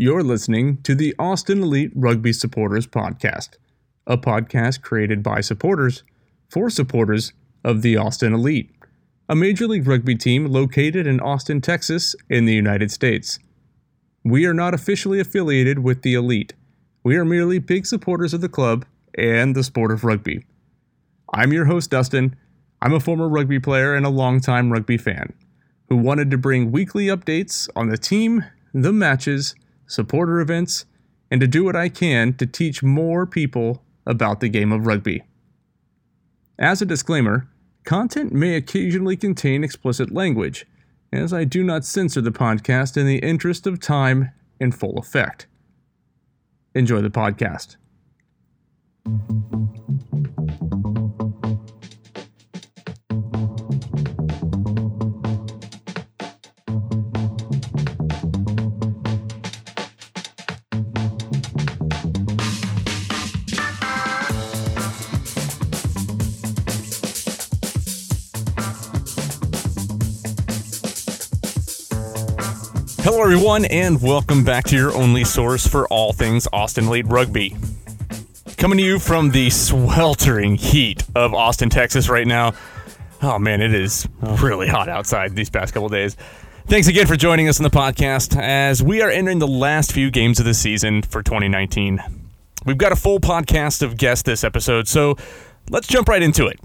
You're listening to the Austin Elite Rugby Supporters Podcast, a podcast created by supporters for supporters of the Austin Elite, a Major League Rugby team located in Austin, Texas, in the United States. We are not officially affiliated with the Elite. We are merely big supporters of the club and the sport of rugby. I'm your host, Dustin. I'm a former rugby player and a longtime rugby fan who wanted to bring weekly updates on the team, the matches, supporter events, and to do what I can to teach more people about the game of rugby. As a disclaimer, content may occasionally contain explicit language, as I do not censor the podcast in the interest of time and full effect. Enjoy the podcast. Hello, everyone, and welcome back to your only source for all things Austin Elite Rugby. Coming to you from the sweltering heat of Austin, Texas, right now. Oh man, it is really hot outside these past couple days. Thanks again for joining us on the podcast as we are entering the last few games of the season for 2019. We've got a full podcast of guests this episode, so let's jump right into it.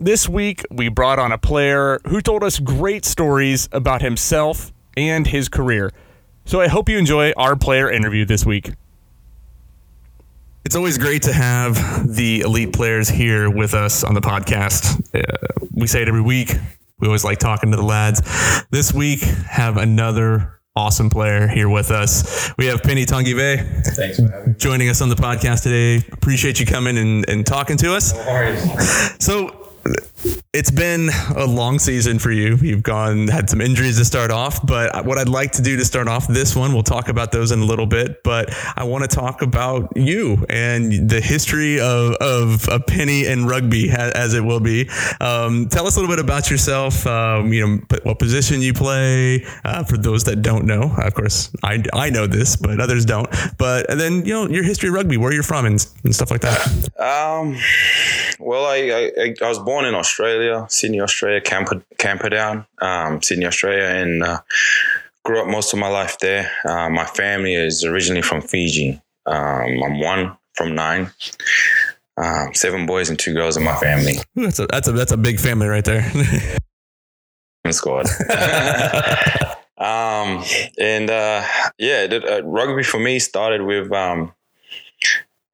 This week, we brought on a player who told us great stories about himself and his career. So I hope you enjoy our player interview this week. It's always great to have the elite players here with us on the podcast. Uh, we say it every week. We always like talking to the lads. This week, have another awesome player here with us. We have Peni Tagive. Thanks for having me. Joining us on the podcast today. Appreciate you coming and, and talking to us. No worries. So it's been a long season for you. You've gone had some injuries to start off, but what I'd like to do to start off this one, we'll talk about those in a little bit. But I want to talk about you and the history of of a Peni and rugby, as it will be. Um, tell us a little bit about yourself. Um, you know what position you play. Uh, for those that don't know, of course, I, I know this, but others don't. But and then you know your history of rugby, where you're from, and, and stuff like that. Um, well, I, I I was born in Australia, Sydney, Australia, Camper Camperdown, um, Sydney, Australia, and uh, grew up most of my life there. Uh, my family is originally from Fiji. Um, I'm one from nine. Um, seven boys and two girls in my family. That's a that's a that's a big family right there. squad. um, and uh, yeah, the, uh, rugby for me started with um,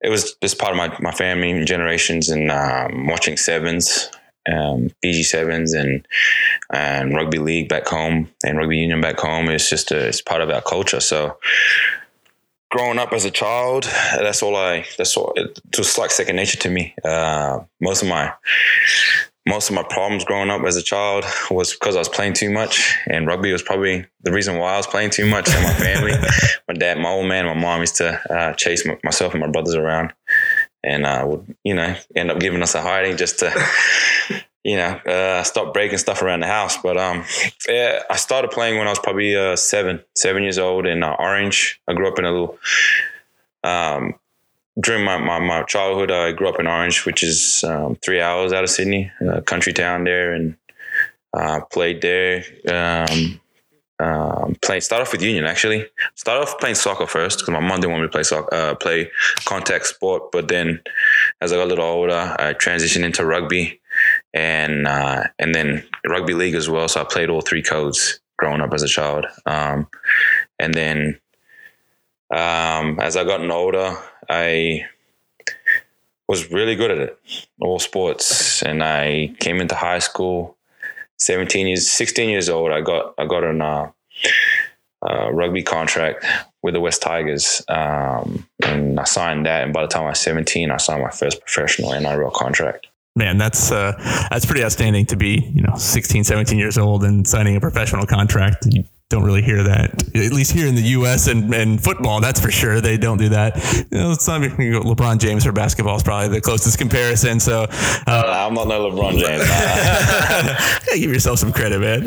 it was just part of my, my family generations and um, watching sevens, um, Fiji sevens and and rugby league back home and rugby union back home. It's just a, it's part of our culture. So growing up as a child, that's all I that's all it was like second nature to me. Uh, most of my most of my problems growing up as a child was because I was playing too much, and rugby was probably the reason why I was playing too much. And my family, my dad, my old man, my mom used to uh, chase my, myself and my brothers around, and uh, would you know end up giving us a hiding just to. You know, uh, stop breaking stuff around the house. But um, yeah, I started playing when I was probably uh, seven, seven years old in uh, Orange. I grew up in a little um, during my, my, my, childhood, I grew up in Orange, which is um, three hours out of Sydney, a country town there, and uh, played there. Um, um, playing start off with Union actually. Start off playing soccer first because my mom didn't want me to play soccer, uh, play contact sport. But then, as I got a little older, I transitioned into rugby, and uh, and then rugby league as well. So I played all three codes growing up as a child, um, and then um, as I gotten older, I was really good at it, all sports. And I came into high school, 17 years, 16 years old. I got, I got an, uh, uh, rugby contract with the West Tigers. Um, and I signed that. And by the time I was 17, I signed my first professional NRL contract. Man, that's uh, that's pretty outstanding to be, you know, 16, 17 years old and signing a professional contract. You don't really hear that. At least here in the U.S. and, and football, that's for sure. They don't do that. You know, it's not LeBron James for basketball is probably the closest comparison. So uh, I'm not no LeBron James. give yourself some credit, man.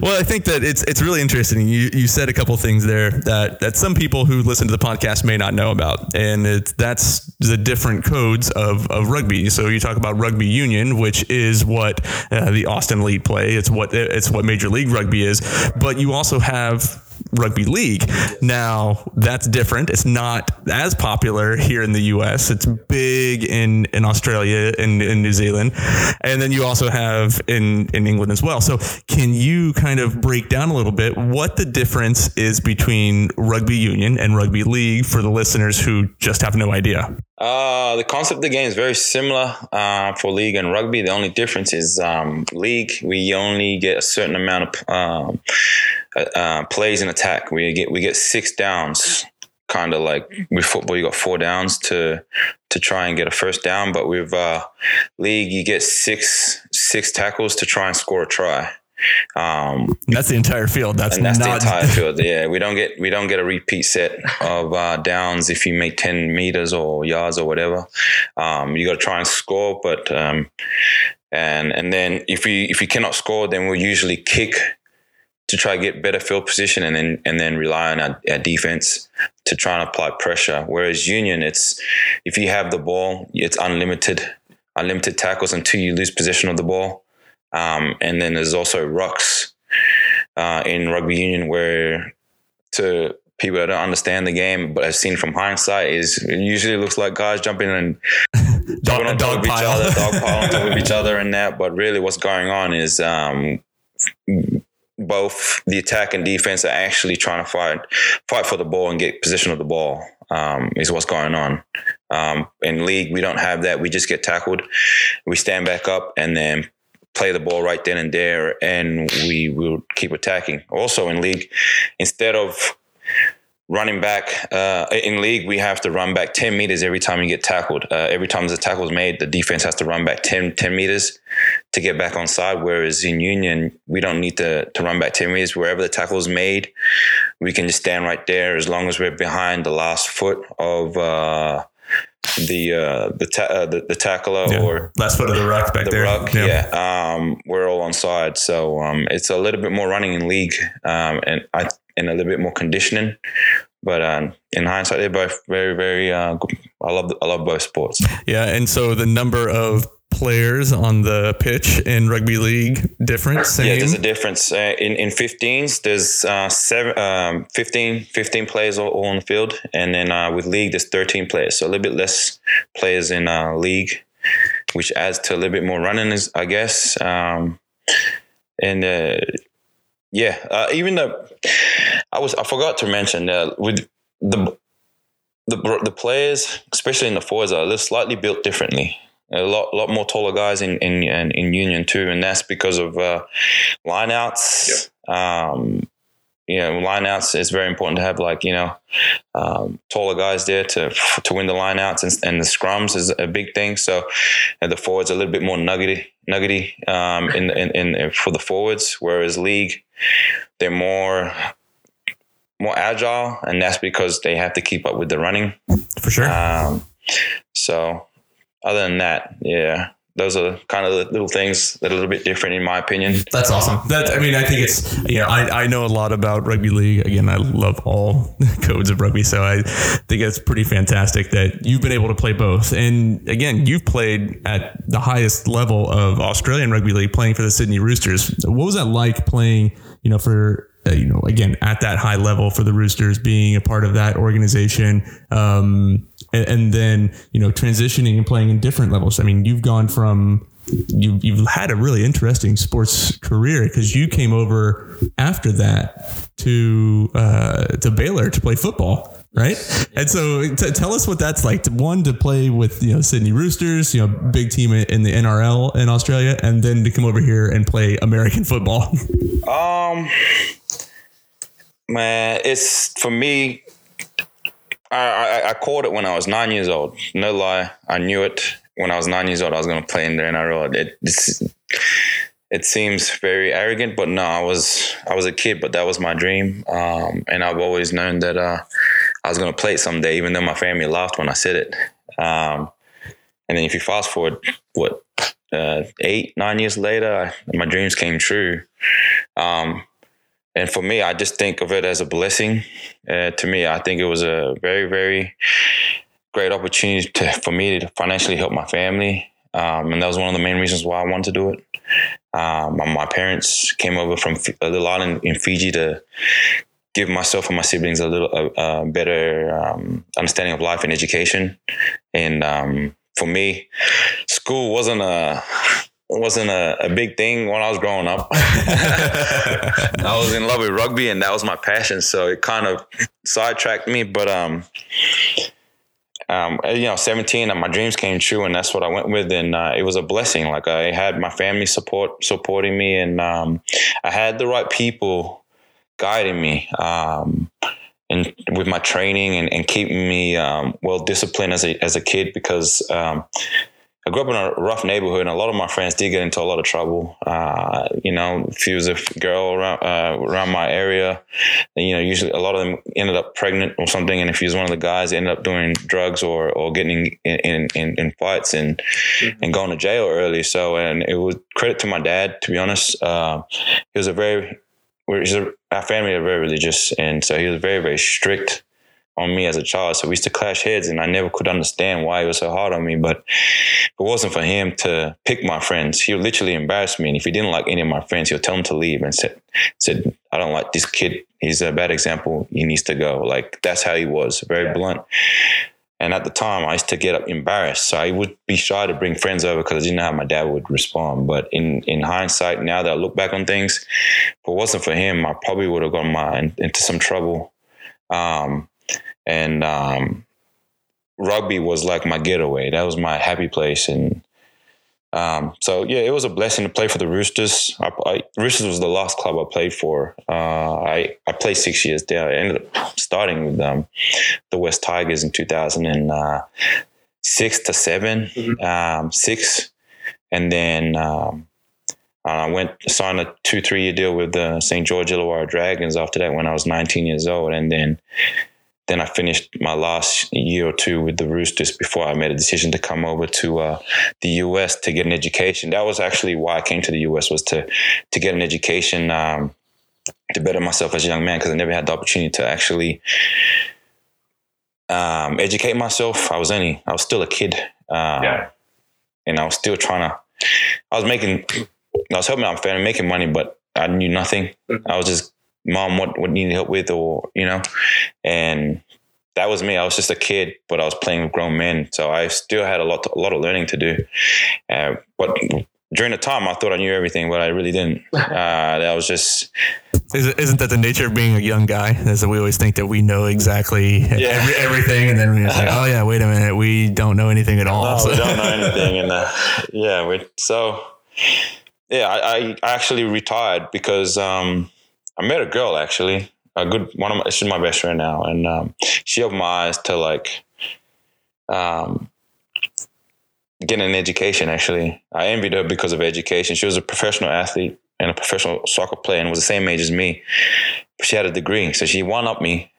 well, I think that it's it's really interesting. You you said a couple things there that that some people who listen to the podcast may not know about, and it's that's the different codes of of rugby. So you talk about rugby union, which is what uh, the Austin Elite play. It's what it's what Major League Rugby is, but you also have rugby league. Now that's different. It's not as popular here in the U.S. It's big in in Australia and in, in, New Zealand, and then you also have in in England as well. So can you kind of break down a little bit what the difference is between rugby union and rugby league for the listeners who just have no idea? Uh, the concept of the game is very similar uh, for league and rugby. The only difference is um, league we only get a certain amount of um, uh, uh, plays in attack. We get we get six downs, kind of like with football. You got four downs to to try and get a first down, but with uh, league you get six six tackles to try and score a try. Um, that's the entire field. That's that's not- the entire field. Yeah, we don't get we don't get a repeat set of uh, downs if you make ten meters or yards or whatever. Um, you got to try and score, but um, and and then if you if you cannot score, then we'll usually kick to try to get better field position and then and then rely on our, our, defense to try and apply pressure. Whereas Union, it's if you have the ball, it's unlimited, unlimited tackles until you lose possession of the ball. Um, and then there's also rucks uh, in rugby union where to people that don't understand the game but have seen from hindsight is it usually looks like guys jumping and jumping on top of each other, dog pile on top of each other and that. But really what's going on is um, both the attack and defense are actually trying to fight fight for the ball and get possession of the ball. Um, is what's going on. Um, in league, we don't have that. We just get tackled, we stand back up, and then play the ball right then and there, and we will keep attacking. Also in league, instead of running back uh, in league, we have to run back 10 meters every time you get tackled. Uh, every time the tackle is made, the defense has to run back 10, 10 meters to get back on side. Whereas in union, we don't need to, to run back 10 meters. Wherever the tackle is made, we can just stand right there as long as we're behind the last foot of uh, the uh, the, ta- uh, the, the tackler yeah. or last foot of the ruck back the there. Ruck, yeah, yeah. Um, we're all on side, so um, it's a little bit more running in league, um, and I and a little bit more conditioning. But um, in hindsight, they're both very, very. Uh, good. I love, I love both sports. Yeah, and so the number of players on the pitch in rugby league different same? yeah there's a difference uh, in in 15s there's uh, seven, um, 15 15 players all, all, on the field and then uh, with league there's 13 players so a little bit less players in uh, league which adds to a little bit more running i guess um, and uh, yeah, uh, even the I was I forgot to mention uh, with the the the players, especially in the forwards, are they're slightly built differently. A lot lot more taller guys in in in Union too, and that's because of uh, lineouts. Yep. Um, you know, lineouts is very important to have like you know um, taller guys there to to win the lineouts and, and the scrums is a big thing. So and the forwards are a little bit more nuggety nuggety um, in, in, in for the forwards, whereas league they're more more agile, and that's because they have to keep up with the running. For sure. Um, so other than that, yeah, those are kind of the little things that are a little bit different in my opinion. That's awesome. That I mean, I think it's know, I, I know a lot about rugby league. Again, I love all codes of rugby, so I think it's pretty fantastic that you've been able to play both. And again, you've played at the highest level of Australian rugby league, playing for the Sydney Roosters. What was that like playing? You know, for uh, you know, again at that high level for the Roosters, being a part of that organization. Um, and, and then you know transitioning and playing in different levels. I mean, you've gone from you, you've had a really interesting sports career because you came over after that to uh, to Baylor to play football, right? And so, t- tell us what that's like. To, one to play with you know Sydney Roosters, you know, big team in the NRL in Australia, and then to come over here and play American football. Um, man, it's for me. I, I, I caught it when I was nine years old. No lie, I knew it when I was nine years old. I was going to play in the NRL. It, it's, it seems very arrogant, but no, I was I was a kid, but that was my dream, um, and I've always known that uh, I was going to play it someday, even though my family laughed when I said it. Um, and then if you fast forward, what uh, eight nine years later, my dreams came true. Um, and for me, I just think of it as a blessing. Uh, to me, I think it was a very very great opportunity to, for me to financially help my family. Um, and that was one of the main reasons why I wanted to do it. Um, my parents came over from a little island in Fiji to give myself and my siblings a little uh, uh, better um, understanding of life and education. And um, for me, school wasn't a wasn't a, a, big thing when I was growing up. I was in love with rugby, and that was my passion. So it kind of sidetracked me. But um, um, you know, 17, and my dreams came true, and that's what I went with, and uh, it was a blessing. Like I had my family support supporting me, and um, I had the right people guiding me, um, and with my training and, and keeping me um, well disciplined as a as a kid because um, I grew up in a rough neighborhood, and a lot of my friends did get into a lot of trouble. Uh, you know, if you was a girl around uh, around my area, you know, usually a lot of them ended up pregnant or something. And if you was one of the guys, they ended up doing drugs or or getting in in, in, in fights and mm-hmm. and going to jail early. So, and it was credit to my dad. To be honest, uh, he was a very a, our family are very religious, and so he was very very strict on me as a child. So we used to clash heads, and I never could understand why he was so hard on me. But it wasn't for him to pick my friends, he would literally embarrass me. And if he didn't like any of my friends, he'll tell them to leave and said, said I don't like this kid. He's a bad example. He needs to go. Like that's how he was, very yeah. blunt. And at the time, I used to get embarrassed. So I would be shy to bring friends over because I didn't know how my dad would respond. But in, in hindsight, now that I look back on things, if it wasn't for him, I probably would have gotten my, into some trouble. Um, and um, rugby was like my getaway. That was my happy place, and um, so yeah, it was a blessing to play for the Roosters. I, I, Roosters was the last club I played for. Uh, I I played six years there. I ended up starting with um, the West Tigers in two thousand and uh, six to 7 mm-hmm. Um, six, and then. Um, I went signed a two three year deal with the St George Illawarra Dragons after that when I was 19 years old, and then then I finished my last year or two with the Roosters before I made a decision to come over to uh, the US to get an education. That was actually why I came to the US was to to get an education um, to better myself as a young man because I never had the opportunity to actually um, educate myself. I was only I was still a kid, uh, yeah. and I was still trying to. I was making, I was helping out my family making money, but I knew nothing. Mm-hmm. I was just mom what what needed help with or you know? And that was me. I was just a kid but i was playing with grown men. So i still had a lot to, a lot of learning to do. Uh, but during the time i thought i knew everything but i really didn't. Uh, that was just isn't that the nature of being a young guy? Is that we always think that we know exactly yeah. every, everything and then we're like oh yeah wait a minute we don't know anything at all. no, so. we don't know anything and uh, yeah we, so yeah I, I actually retired because um, I met a girl actually, a good one of my. She's my best friend now, and um, she opened my eyes to like, um, getting an education. Actually, I envied her because of education. She was a professional athlete and a professional soccer player, and was the same age as me. But she had a degree, so she one up me.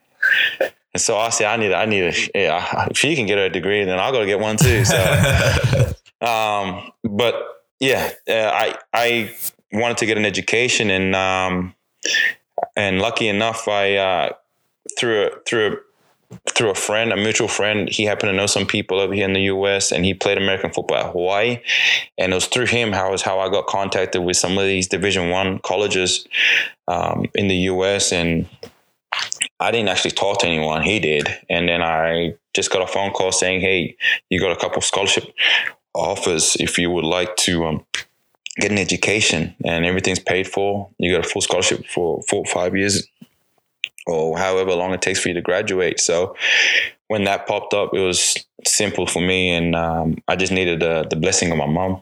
And so I said, I need, I need a, yeah, if she can get her a degree, then I'll go to get one too. So, um, but yeah, uh, I, I wanted to get an education and, um, and lucky enough, I uh, through a, through through a friend, a mutual friend, he happened to know some people over here in the U.S. and he played American football at Hawaii, and it was through him how was how I got contacted with some of these Division One colleges um, in the U.S. and I didn't actually talk to anyone. He did, and then I just got a phone call saying, "Hey, you got a couple scholarship offers if you would like to." Um, get an education and everything's paid for. You get a full scholarship for four five years or however long it takes for you to graduate. So when that popped up, it was simple for me, and um, I just needed the, the blessing of my mom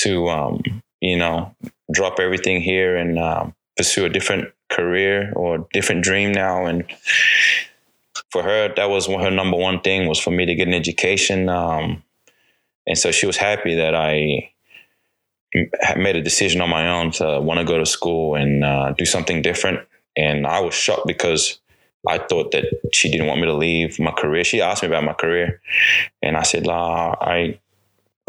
to, um, you know, drop everything here and um, pursue a different career or different dream now. And for her, that was her number one thing was for me to get an education. Um, and so she was happy that I made a decision on my own to want to go to school and uh, do something different. And I was shocked because I thought that she didn't want me to leave my career. She asked me about my career, and I said, "La, I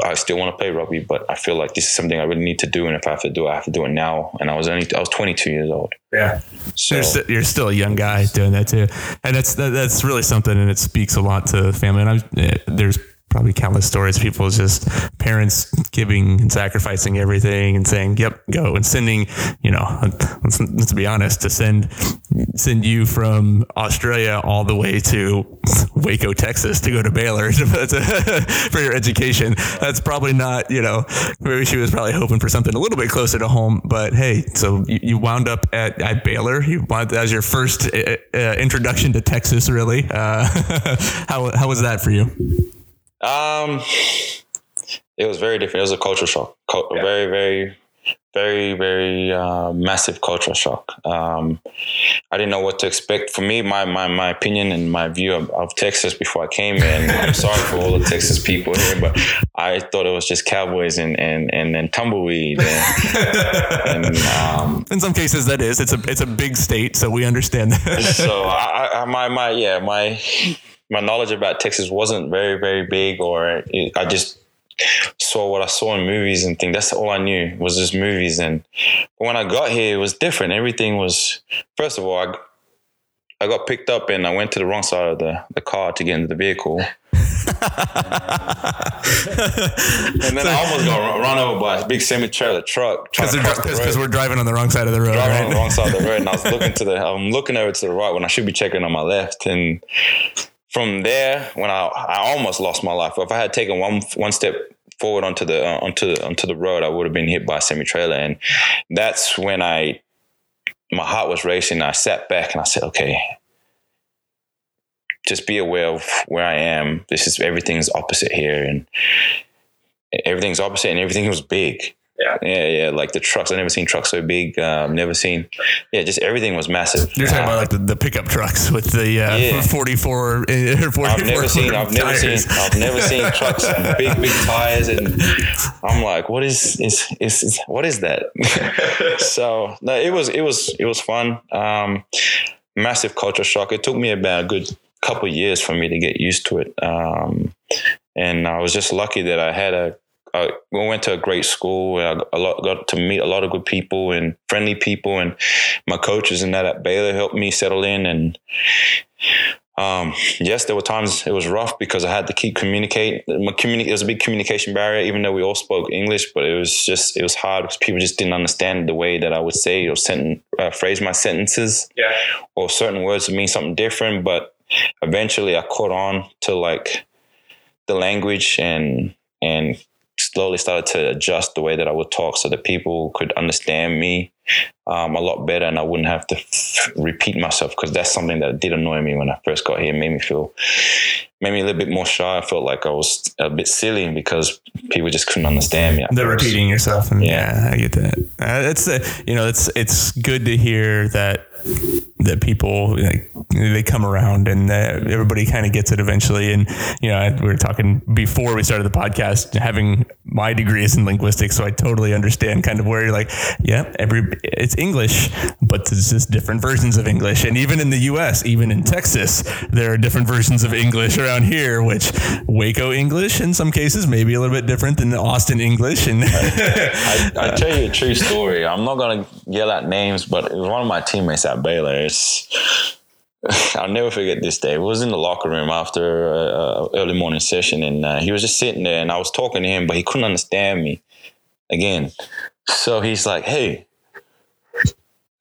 I still want to play rugby, but I feel like this is something I really need to do, and if I have to do it, I have to do it now. And I was only I was 22 years old. Yeah, so you're, st- you're still a young guy doing that too, and that's that's really something, and it speaks a lot to family. And I'm, eh, there's probably countless stories. People just parents giving and sacrificing everything and saying, "Yep, go," and sending. You know, let's, let's be honest, to send send you from Australia all the way to Waco, Texas, to go to Baylor for your education. That's probably not. You know, maybe she was probably hoping for something a little bit closer to home. But hey, so you, you wound up at, at Baylor. You wound, was your first uh, uh, introduction to Texas, really. Uh, how how was that for you? Um, it was very different. It was a cultural shock. yeah. Very, very, very, very uh, massive cultural shock. Um, I didn't know what to expect. For me, my my, my opinion and my view of, of Texas before I came in. I'm sorry for all the Texas people here, but I thought it was just cowboys and and and, and tumbleweed. And, and um, in some cases, that is. It's a it's a big state, so we understand that. so I, I my my yeah my my knowledge about Texas wasn't very very big, or it, I just saw what I saw in movies and things. That's all I knew was just movies. And when I got here, it was different. Everything was first of all, I I got picked up and I went to the wrong side of the, the car to get into the vehicle. and then so, I almost got run over by a big semi trailer truck. Because we're driving on the wrong side of the road. Driving right? on the wrong side of the road, and I was looking to the, I'm looking over to the right when I should be checking on my left, and from there, when I I almost lost my life. If I had taken one one step forward onto the uh, onto onto the road, I would have been hit by a semi trailer, and that's when I my heart was racing. I sat back and I said, "Okay, just be aware of where I am. This is everything's opposite here, and everything's opposite, and everything was big. Yeah. Yeah, yeah. Like the trucks. I've never seen trucks so big. Um, never seen. Yeah, just everything was massive. You're talking uh, about like the, the, pickup trucks with the uh, yeah. 44, 44 I've never seen. I've never seen. I've never seen trucks big, big tires, and I'm like, what is is is, is what is that? so no, it was it was it was fun. Um, massive culture shock. It took me about a good couple years for me to get used to it. Um, and I was just lucky that I had a I went to a great school. I got, lot, got to meet a lot of good people and friendly people, and my coaches and that at Baylor helped me settle in. And um, yes, there were times it was rough because I had to keep communicate. My communi- it was a big communication barrier, even though we all spoke English. But it was just it was hard because people just didn't understand the way that I would say or sentence, uh, phrase my sentences. Yeah. Or certain words would mean something different. But eventually, I caught on to like the language and and slowly started to adjust the way that I would talk so that people could understand me um, a lot better and I wouldn't have to f- repeat myself because that's something that did annoy me when I first got here. It made me feel, made me a little bit more shy. I felt like I was a bit silly because people just couldn't understand me. They're repeating yourself. And yeah. yeah. I get that. Uh, it's, uh, you know, it's, it's good to hear that that people like, they come around and uh, everybody kind of gets it eventually. And you know, we were talking before we started the podcast, having my degree is in linguistics, so I totally understand kind of where you're like, yeah, every it's English, but there's just different versions of English. And even in the U.S., even in Texas, there are different versions of English around here. Which Waco English, in some cases, maybe a little bit different than the Austin English. And I, I, I tell you a true story. I'm not gonna yell at names, but it was one of my teammates at Baylor. It's, I'll never forget this day. It was in the locker room after a, early morning session, and uh, he was just sitting there, and I was talking to him, but he couldn't understand me. Again, so he's like, "Hey,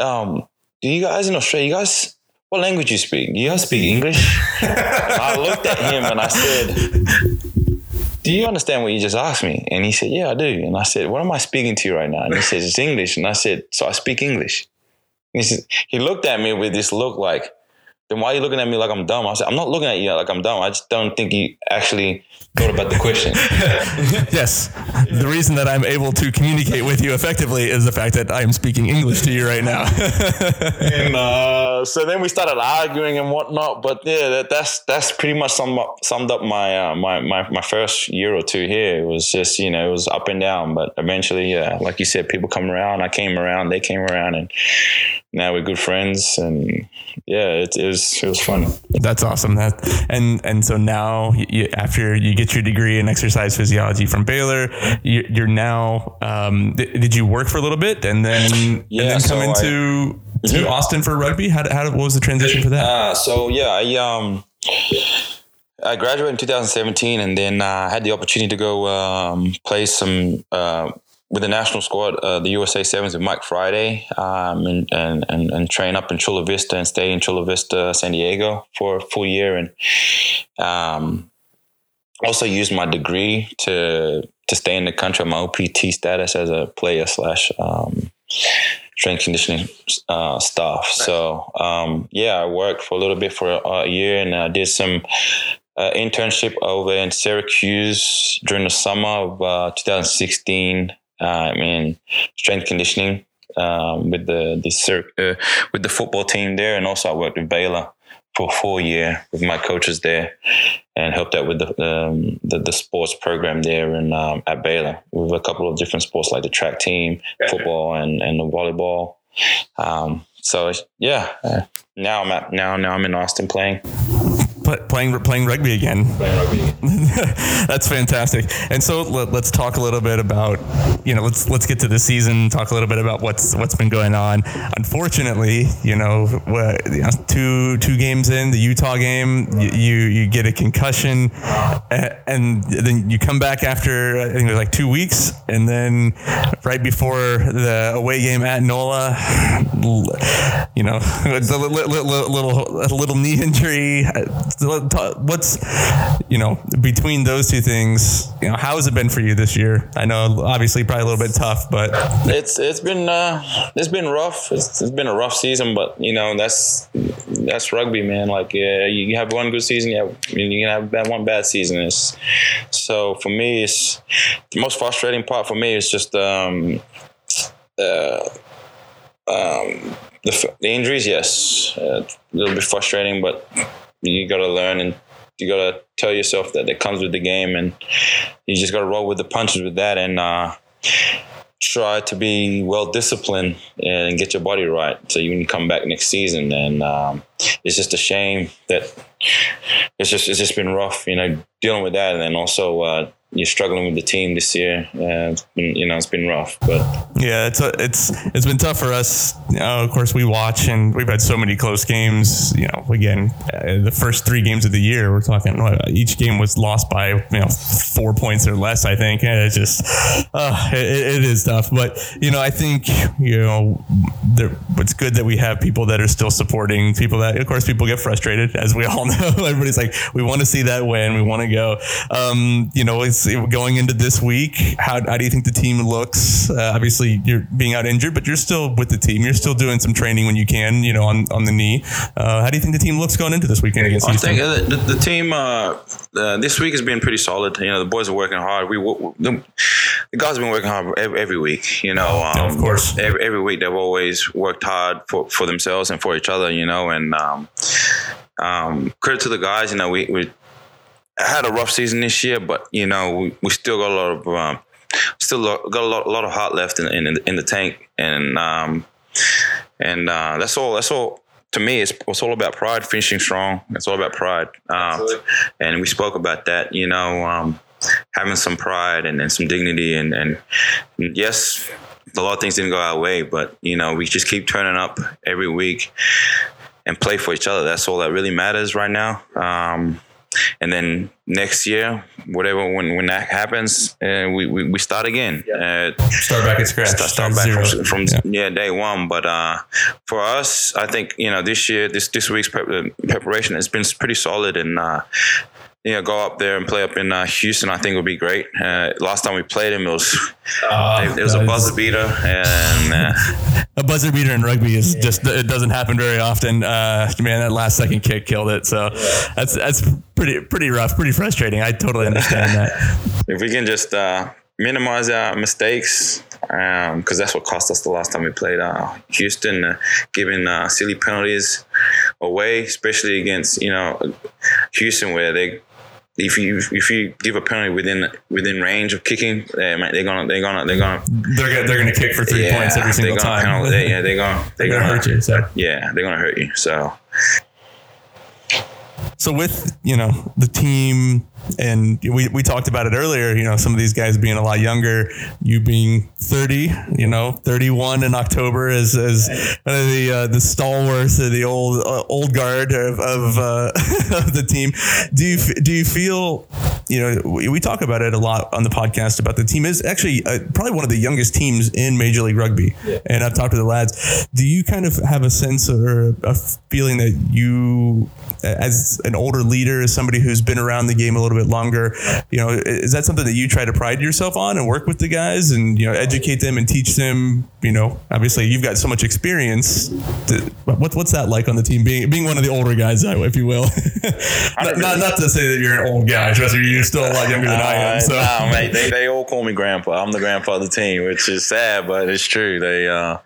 um, do you guys in Australia? You guys, what language you speak? Do you speak English?" I looked at him and I said, do you understand what you just asked me? And he said, yeah, I do. And I said, what am I speaking to you right now? And he says, it's English. And I said, so I speak English. He, said, he looked at me with this look like, then why are you looking at me like I'm dumb? I said, I'm not looking at you like I'm dumb. I just don't think you actually thought about the question. yes. The reason that I'm able to communicate with you effectively is the fact that I am speaking English to you right now. and uh, so then we started arguing and whatnot. But yeah, that, that's that's pretty much summed up, summed up my, uh, my my my first year or two here. It was just you know it was up and down, but eventually, yeah, like you said, people come around. I came around, they came around, and now we're good friends. And yeah, it, it was it was fun. That's awesome. That and and so now you, after you get your degree in exercise physiology from Baylor, you, are now. Um, th- did you work for a little bit and then yeah, and then come so into I, to mm-hmm. Austin for rugby? How, how what was the transition for that? Uh, so yeah, I um. I graduated in 2017, and then uh, I had the opportunity to go um, play some uh, with the national squad, uh, the USA Sevens with Mike Friday, um, and, and, and, and, train up in Chula Vista and stay in Chula Vista, San Diego for a full year, and um, also use my degree to to stay in the country my OPT status as a player slash um, strength conditioning uh, staff. Nice. So um, yeah, I worked for a little bit for a, a year, and I did some uh, internship over in Syracuse during the summer of uh, 2016 uh, mean, strength conditioning um, with the the uh, with the football team there, and also I worked with Baylor for a full year with my coaches there, and helped out with the um, the, the, sports program there and um, at Baylor with a couple of different sports like the track team, football, and and the volleyball. Um, so yeah, uh, now I'm at now now I'm in Austin playing playing playing rugby again. Playing rugby. That's fantastic. And so let, us talk a little bit about you know let's let's get to the season. Talk a little bit about what's what's been going on. Unfortunately, you know, you know two two games in the Utah game, you you, you get a concussion, and then you come back after I think it was like two weeks, and then right before the away game at NOLA, you know, a little, little, little, little knee injury what's you know between those two things you know how has it been for you this year? I know obviously probably a little bit tough but it's it's been uh it's been rough. It's, it's been a rough season but you know that's that's rugby man. Like yeah you have one good season you have you can have one bad season. It's, so for me it's the most frustrating part for me is just um uh um the, the injuries yes. Uh, a little bit frustrating but you got to learn and you got to tell yourself that it comes with the game and you just got to roll with the punches with that and uh, try to be well disciplined and get your body right so you can come back next season and um, it's just a shame that it's just it's just been rough you know dealing with that and then also uh, you're struggling with the team this year. Uh, been, you know, it's been rough, but yeah, it's a, it's it's been tough for us. Of course, we watch and we've had so many close games. You know, again, uh, the first three games of the year, we're talking each game was lost by you know four points or less. I think and it's just uh, it, it is tough, but you know, I think you know, there, it's good that we have people that are still supporting people that, of course, people get frustrated as we all know. Everybody's like, we want to see that win, we want to go. Um, you know, it's going into this week. How, how do you think the team looks? Uh, obviously, you're being out injured, but you're still with the team. You're still doing some training when you can, you know, on, on the knee. Uh, how do you think the team looks going into this weekend against I Houston? think the, the, team uh, uh, this week has been pretty solid. You know, the boys are working hard. We the, the guys have been working hard every, every week. You know, um, yeah, of course, every, every, week they've always worked hard for, for themselves and for each other. You know, and um, um, credit to the guys. You know, we we had a rough season this year, but you know we, we still got a lot of um, still got a lot, a lot of heart left in, in, in the tank, and um, and uh, that's all. That's all. To me, it's, it's all about pride. Finishing strong. It's all about pride. Um, and we spoke about that. You know, um, having some pride and, and some dignity, and, and yes, a lot of things didn't go our way, but you know, we just keep turning up every week and play for each other. That's all that really matters right now. Um, and then next year, whatever when when that happens, uh, we, we, we start again. Yeah. Uh, start back at scratch. Start, start back from, from yeah. yeah. day one. But uh, for us, I think you know this year, this this week's prep, uh, preparation has been pretty solid, and you know, go up there and play up in uh, Houston, I think would be great. Uh, last time we played him, it was Oh, it was a buzzer beater, and uh, a buzzer beater in rugby is just it doesn't happen very often. Uh, man, that last second kick killed it. So that's that's pretty pretty rough, pretty frustrating. I totally understand that. if we can just uh, minimize our mistakes, because that's what cost us the last time we played uh, Houston, uh, giving uh, silly penalties away, especially against you know Houston, where they if you if you give a penalty within within range of kicking, they're they're gonna they're gonna they're gonna They're gonna, they're gonna kick for three yeah, points every single they're gonna time. penalty- they- yeah, they're gonna they're gonna hurt you. So. Yeah, they're gonna hurt you. So So with you know the team, and we, we talked about it earlier. You know some of these guys being a lot younger, you being thirty, you know thirty one in October as as one of the uh, the stalwarts of the old uh, old guard of of, uh, of the team. Do you do you feel you know we, we talk about it a lot on the podcast about the team is actually uh, probably one of the youngest teams in Major League Rugby, and I've talked to the lads. Do you kind of have a sense or a feeling that you as an older leader, as somebody who's been around the game a little bit longer, you know, is that something that you try to pride yourself on and work with the guys and you know educate them and teach them? You know, obviously you've got so much experience. To, what, what's that like on the team? Being being one of the older guys, if you will. not, not not to say that you're an old guy. Trust me, you're still a lot younger than I am. So. Uh, nah, mate, they, they all call me grandpa. I'm the grandpa of the team, which is sad, but it's true. They, uh,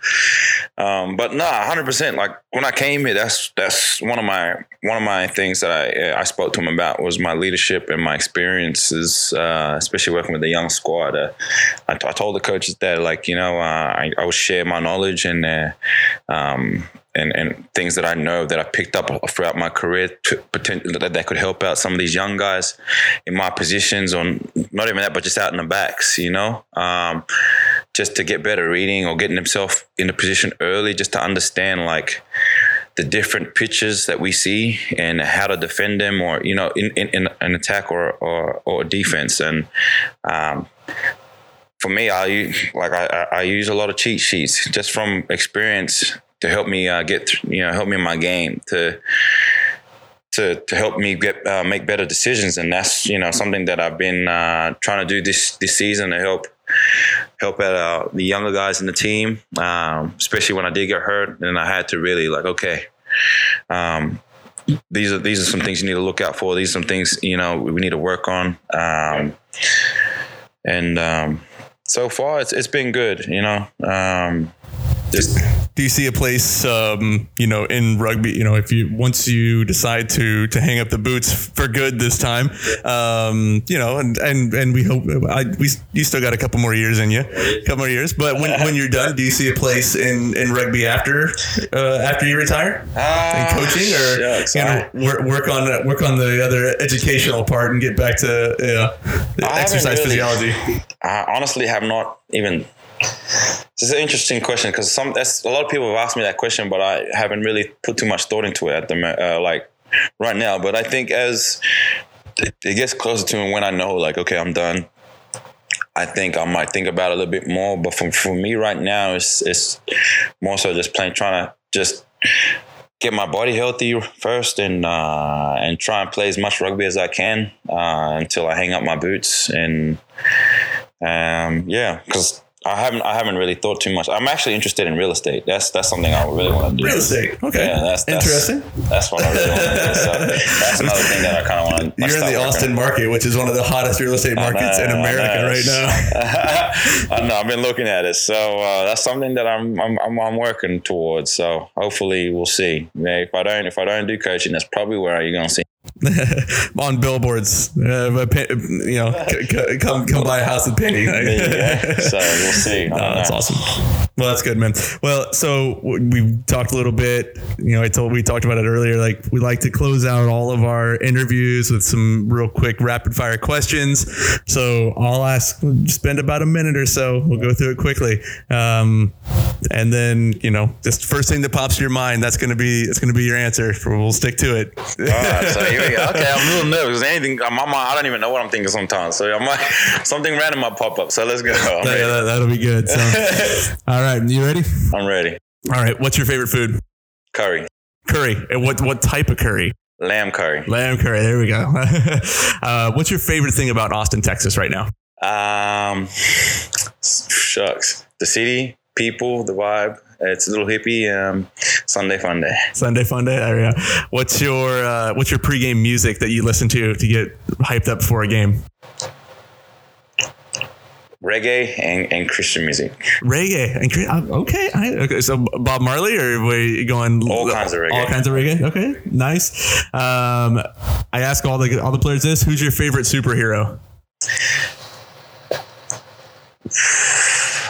um, but nah, hundred percent. Like when I came here, that's that's one of my one of my things that I I spoke to him about was my leadership and my experiences, uh, especially working with the young squad. Uh, I, I told the coaches that like you know uh, I I would share my knowledge and. Uh, um, and, and things that I know that I picked up throughout my career to that, that could help out some of these young guys in my positions on not even that, but just out in the backs, you know, um, just to get better reading or getting himself in a position early, just to understand like the different pitches that we see and how to defend them or, you know, in, in, in an attack or, or, or defense. And, um, for me, I use, like I, I use a lot of cheat sheets just from experience to help me uh, get th- you know help me in my game to to to help me get uh, make better decisions and that's you know something that I've been uh, trying to do this this season to help help out uh, the younger guys in the team um, especially when I did get hurt and I had to really like okay um, these are these are some things you need to look out for. These are some things you know we need to work on. Um, and um, so far it's it's been good you know? Um, just do you see a place um, you know in rugby you know if you once you decide to to hang up the boots for good this time um, you know and and and we hope I, we you still got a couple more years in you a couple more years but when, when you're done do you see a place in in rugby after uh, after you retire in coaching or shucks, you know work, work on work on the other educational part and get back to you know, exercise really- physiology I honestly have not even. This is an interesting question because some a lot of people have asked me that question, but I haven't really put too much thought into it at the uh, like right now. But I think as it, it gets closer to when I know, like, okay, I'm done. I think I might think about it a little bit more. But for, for me right now, it's it's more so just playing, trying to just get my body healthy first and uh, and try and play as much rugby as I can uh, until I hang up my boots and um, yeah, because I haven't I haven't really thought too much. I'm actually interested in real estate. That's that's something I really want to do. real estate okay Yeah, that's, that's interesting That's what I really want to do. So that's another thing that I kind of want to. You're in the Austin market, which is one of the hottest real estate markets in America right now. I know. I've been looking at it, so uh, that's something that I'm, I'm I'm I'm working towards. So hopefully we'll see. Yeah, if I don't if I don't do coaching, that's probably where you're gonna see. On billboards. Uh, you know, c- c- come come buy a house with Peni. Yeah, so we'll see. No, that's know. awesome. Well, that's good, man. Well, so we talked a little bit. You know, I told we talked about it earlier. Like we like to close out all of our interviews with some real quick rapid fire questions. So I'll ask, spend about a minute or so. We'll go through it quickly, um, and then you know, just first thing that pops to your mind. That's gonna be that's gonna be your answer. We'll stick to it. All right, so here we go. Okay, I'm a little nervous. Anything, my mind, I don't even know what I'm thinking sometimes. So I might something random might pop up. So let's go. I'm Yeah, that, that'll be good. So, all right, you ready? I'm ready. All right, what's your favorite food? Curry, Curry. And what what type of curry? Lamb curry. Lamb curry. There we go. uh, what's your favorite thing about Austin, Texas, right now? Um, shucks. The city, people, the vibe. It's a little hippie. Um, Sunday fun day. Sunday fun day. We. What's your uh, What's your pregame music that you listen to to get hyped up for a game? reggae and, and Christian music. Reggae and uh, okay, I, okay. So Bob Marley, or were you going all kinds of reggae? All kinds of reggae. Okay, nice. Um, I ask all the all the players this: Who's your favorite superhero?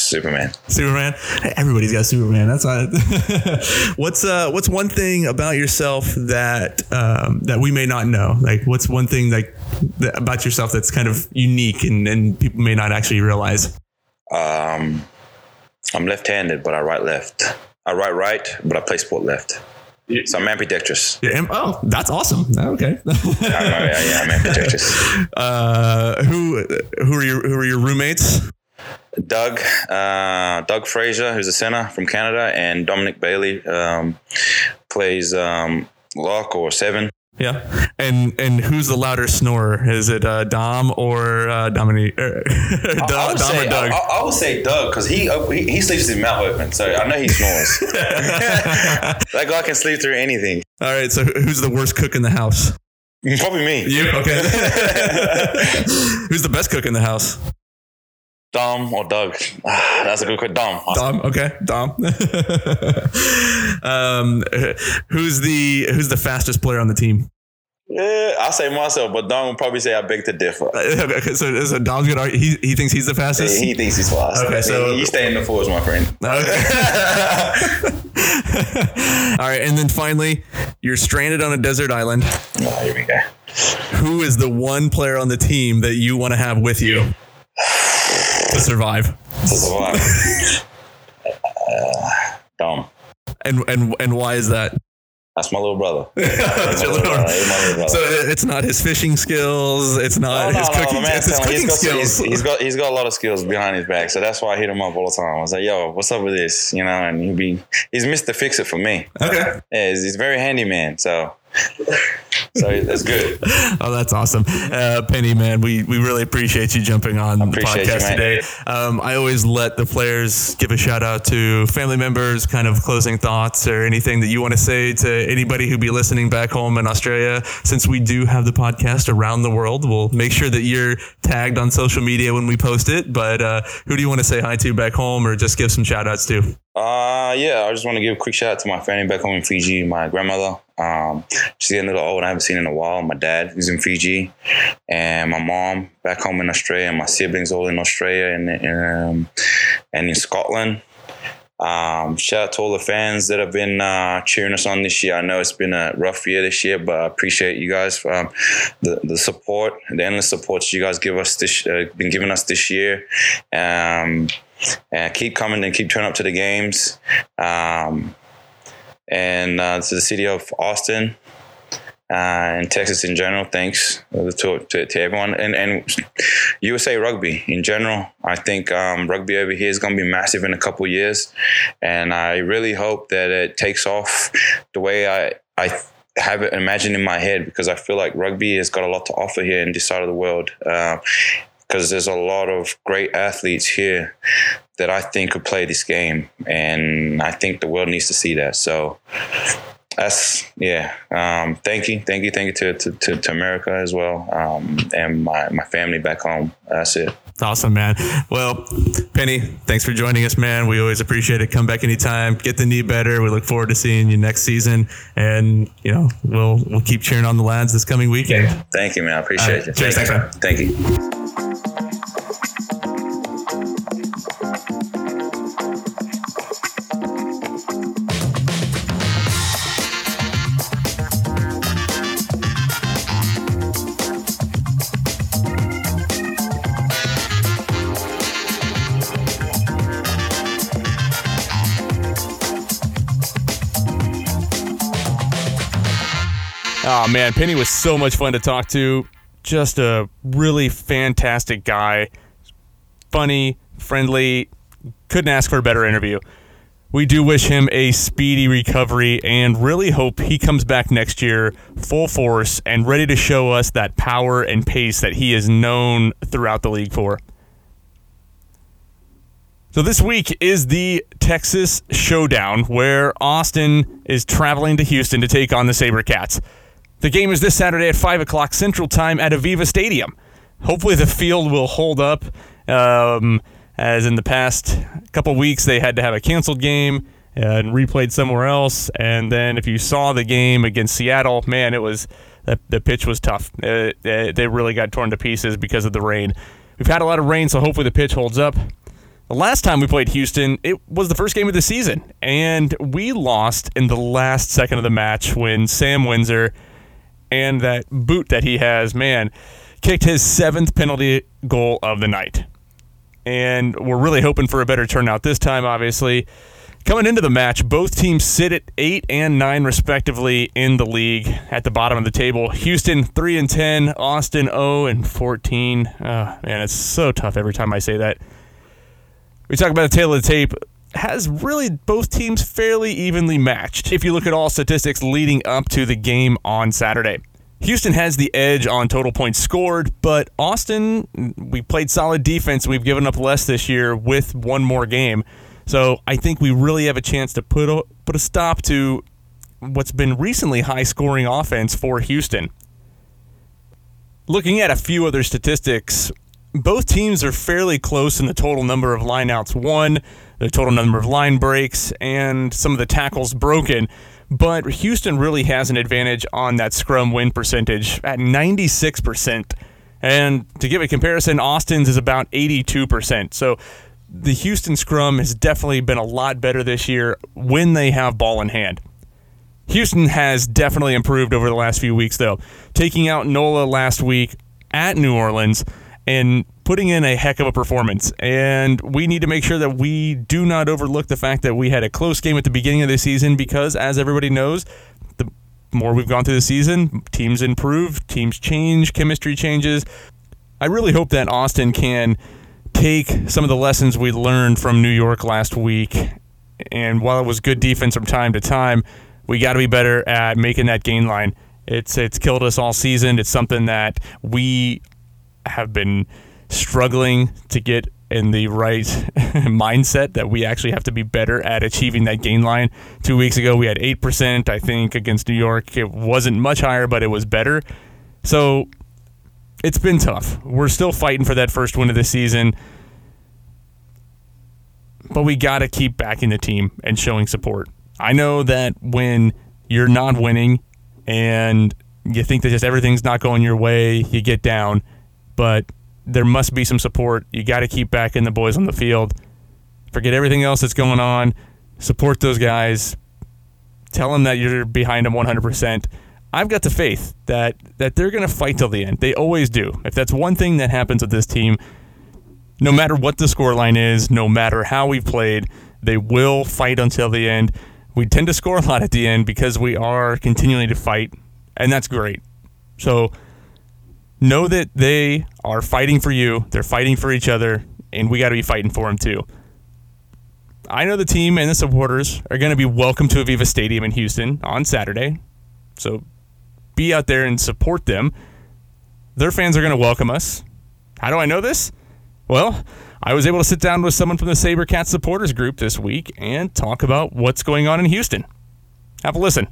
Superman. Superman. Everybody's got Superman. That's why. what's uh What's one thing about yourself that um, that we may not know? Like, what's one thing like that, about yourself that's kind of unique and, and people may not actually realize? Um, I'm left-handed, but I write left. I write right, but I play sport left. So I'm ambidextrous. Yeah, oh, that's awesome. Okay. yeah, yeah, yeah, I'm ambidextrous. Uh, who who are your who are your roommates? Doug, uh, Doug Fraser, who's a center from Canada, and Dominic Bailey um, plays um, lock or seven. Yeah, and and who's the louder snorer? Is it uh, Dom or uh, Dominic? Er, Dom, I, would Dom say, or Doug? I, I, would say Doug because he, uh, he, he sleeps with his mouth open, so I know he snores. that guy can sleep through anything. All right, so who's the worst cook in the house? Probably me. You okay? who's the best cook in the house? Dom or Doug? That's a good question. Dom. Dom. Okay. Dom. um, who's the who's the fastest player on the team? Yeah, I say myself, but Dom will probably say I beg to differ. Okay, so, so Dom's gonna he he thinks he's the fastest. Yeah, he thinks he's fast. Okay, so you stay in the fours, my friend. Okay. All right, and then finally, you're stranded on a desert island. Oh, here we go. Who is the one player on the team that you want to have with you? to survive. To survive. uh, Dom. And and and why is that? That's my little brother. That's your little brother. little brother. So it's not his fishing skills. It's not no, his no, cooking, no, it's his cooking he's got, skills. He's, he's got he's got a lot of skills behind his back. So that's why I hit him up all the time. I was like, "Yo, what's up with this?" You know, and he'd be he's Mister Fix It for me. Okay. Yeah, he's, he's very handy man. So so that's good. oh, that's awesome, uh, Peni. Man, we we really appreciate you jumping on the podcast you, today. Um, I always let the players give a shout out to family members, kind of closing thoughts or anything that you want to say to anybody who be listening back home in Australia. Since we do have the podcast around the world, we'll make sure that you're tagged on social media when we post it. But uh, who do you want to say hi to back home, or just give some shout outs to? Uh, yeah, I just want to give a quick shout out to my family back home in Fiji, my grandmother. Um, she's getting a little old. I haven't seen in a while. My dad, is in Fiji, and my mom back home in Australia, my siblings all in Australia and, and, um, and in Scotland. Um, shout out to all the fans that have been uh, cheering us on this year. I know it's been a rough year this year, but I appreciate you guys for um, the the support, the endless support you guys give us this uh, been giving us this year. Um, and keep coming and keep turning up to the games. Um, and uh, to the city of Austin uh, and Texas in general. Thanks to, to, to, everyone and, and USA Rugby in general. I think um, rugby over here is going to be massive in a couple years, and I really hope that it takes off the way I I have it imagined in my head because I feel like rugby has got a lot to offer here in this side of the world. Uh, because there's a lot of great athletes here that I think could play this game, and I think the world needs to see that. So that's yeah. Um, thank you, thank you, thank you to to, to, to America as well, um, and my my family back home. That's it. Awesome, man. Well, Peni, thanks for joining us, man. We always appreciate it. Come back anytime. Get the knee better. We look forward to seeing you next season, and you know we'll we'll keep cheering on the lads this coming weekend. Thank you, man. I appreciate uh, you. Cheers, thank thanks, you. Thank you. Oh man, Peni was so much fun to talk to. Just a really fantastic guy. Funny, friendly. Couldn't ask for a better interview. we do wish him a speedy recovery and really hope he comes back next year full force and ready to show us that power and pace that he is known throughout the league for. So this week is the Texas Showdown, where Austin is traveling to Houston to take on the SaberCats. The game is this Saturday at 5 o'clock Central Time at Aveva Stadium. Hopefully the field will hold up. Um, as in the past couple weeks, they had to have a canceled game and replayed somewhere else. And then if you saw the game against Seattle, man, it was the, the pitch was tough. Uh, they really got torn to pieces because of the rain. We've had a lot of rain, so hopefully the pitch holds up. The last time we played Houston, it was the first game of the season, and we lost in the last second of the match when Sam Windsor and that boot that he has, man, kicked his seventh penalty goal of the night. And we're really hoping for a better turnout this time, obviously. Coming into the match, both teams sit at 8 and 9 respectively in the league at the bottom of the table. Houston 3 and 10, Austin 0 and 14. Oh, man, it's so tough every time I say that we talk about the tail of the tape has really both teams fairly evenly matched if you look at all statistics leading up to the game on Saturday. Houston has the edge on total points scored, but Austin, we played solid defense. We've given up less this year with one more game. So I think we really have a chance to put a, put a stop to what's been recently high scoring offense for Houston. Looking at a few other statistics, both teams are fairly close in the total number of lineouts won, the total number of line breaks, and some of the tackles broken. But Houston really has an advantage on that scrum win percentage at 96%. And to give a comparison, Austin's is about 82%. So the Houston scrum has definitely been a lot better this year when they have ball in hand. Houston has definitely improved over the last few weeks, though. Taking out Nola last week at New Orleans and putting in a heck of a performance. And we need to make sure that we do not overlook the fact that we had a close game at the beginning of the season because, as everybody knows, the more we've gone through the season, teams improve, teams change, chemistry changes. I really hope that Austin can take some of the lessons we learned from New York last week. And while it was good defense from time to time, we got to be better at making that gain line. It's it's killed us all season. It's something that we have been struggling to get in the right mindset that we actually have to be better at achieving that gain line. Two weeks ago, we had 8%. I think against New York, it wasn't much higher, but it was better. So it's been tough. We're still fighting for that first win of the season. But we got to keep backing the team and showing support. I know that when you're not winning and you think that just everything's not going your way, you get down but there must be some support. You got to keep backing the boys on the field. Forget everything else that's going on. Support those guys. Tell them that you're behind them 100%. I've got the faith that that they're going to fight till the end. They always do. If that's one thing that happens with this team, no matter what the scoreline is, no matter how we've played, they will fight until the end. We tend to score a lot at the end because we are continuing to fight, and that's great. So know that they are fighting for you. They're fighting for each other, and we got to be fighting for them too. I know the team and the supporters are going to be welcome to Aveva Stadium in Houston on Saturday. So be out there and support them. Their fans are going to welcome us. How do I know this? Well, I was able to sit down with someone from the SaberCats supporters group this week and talk about what's going on in Houston. Have a listen.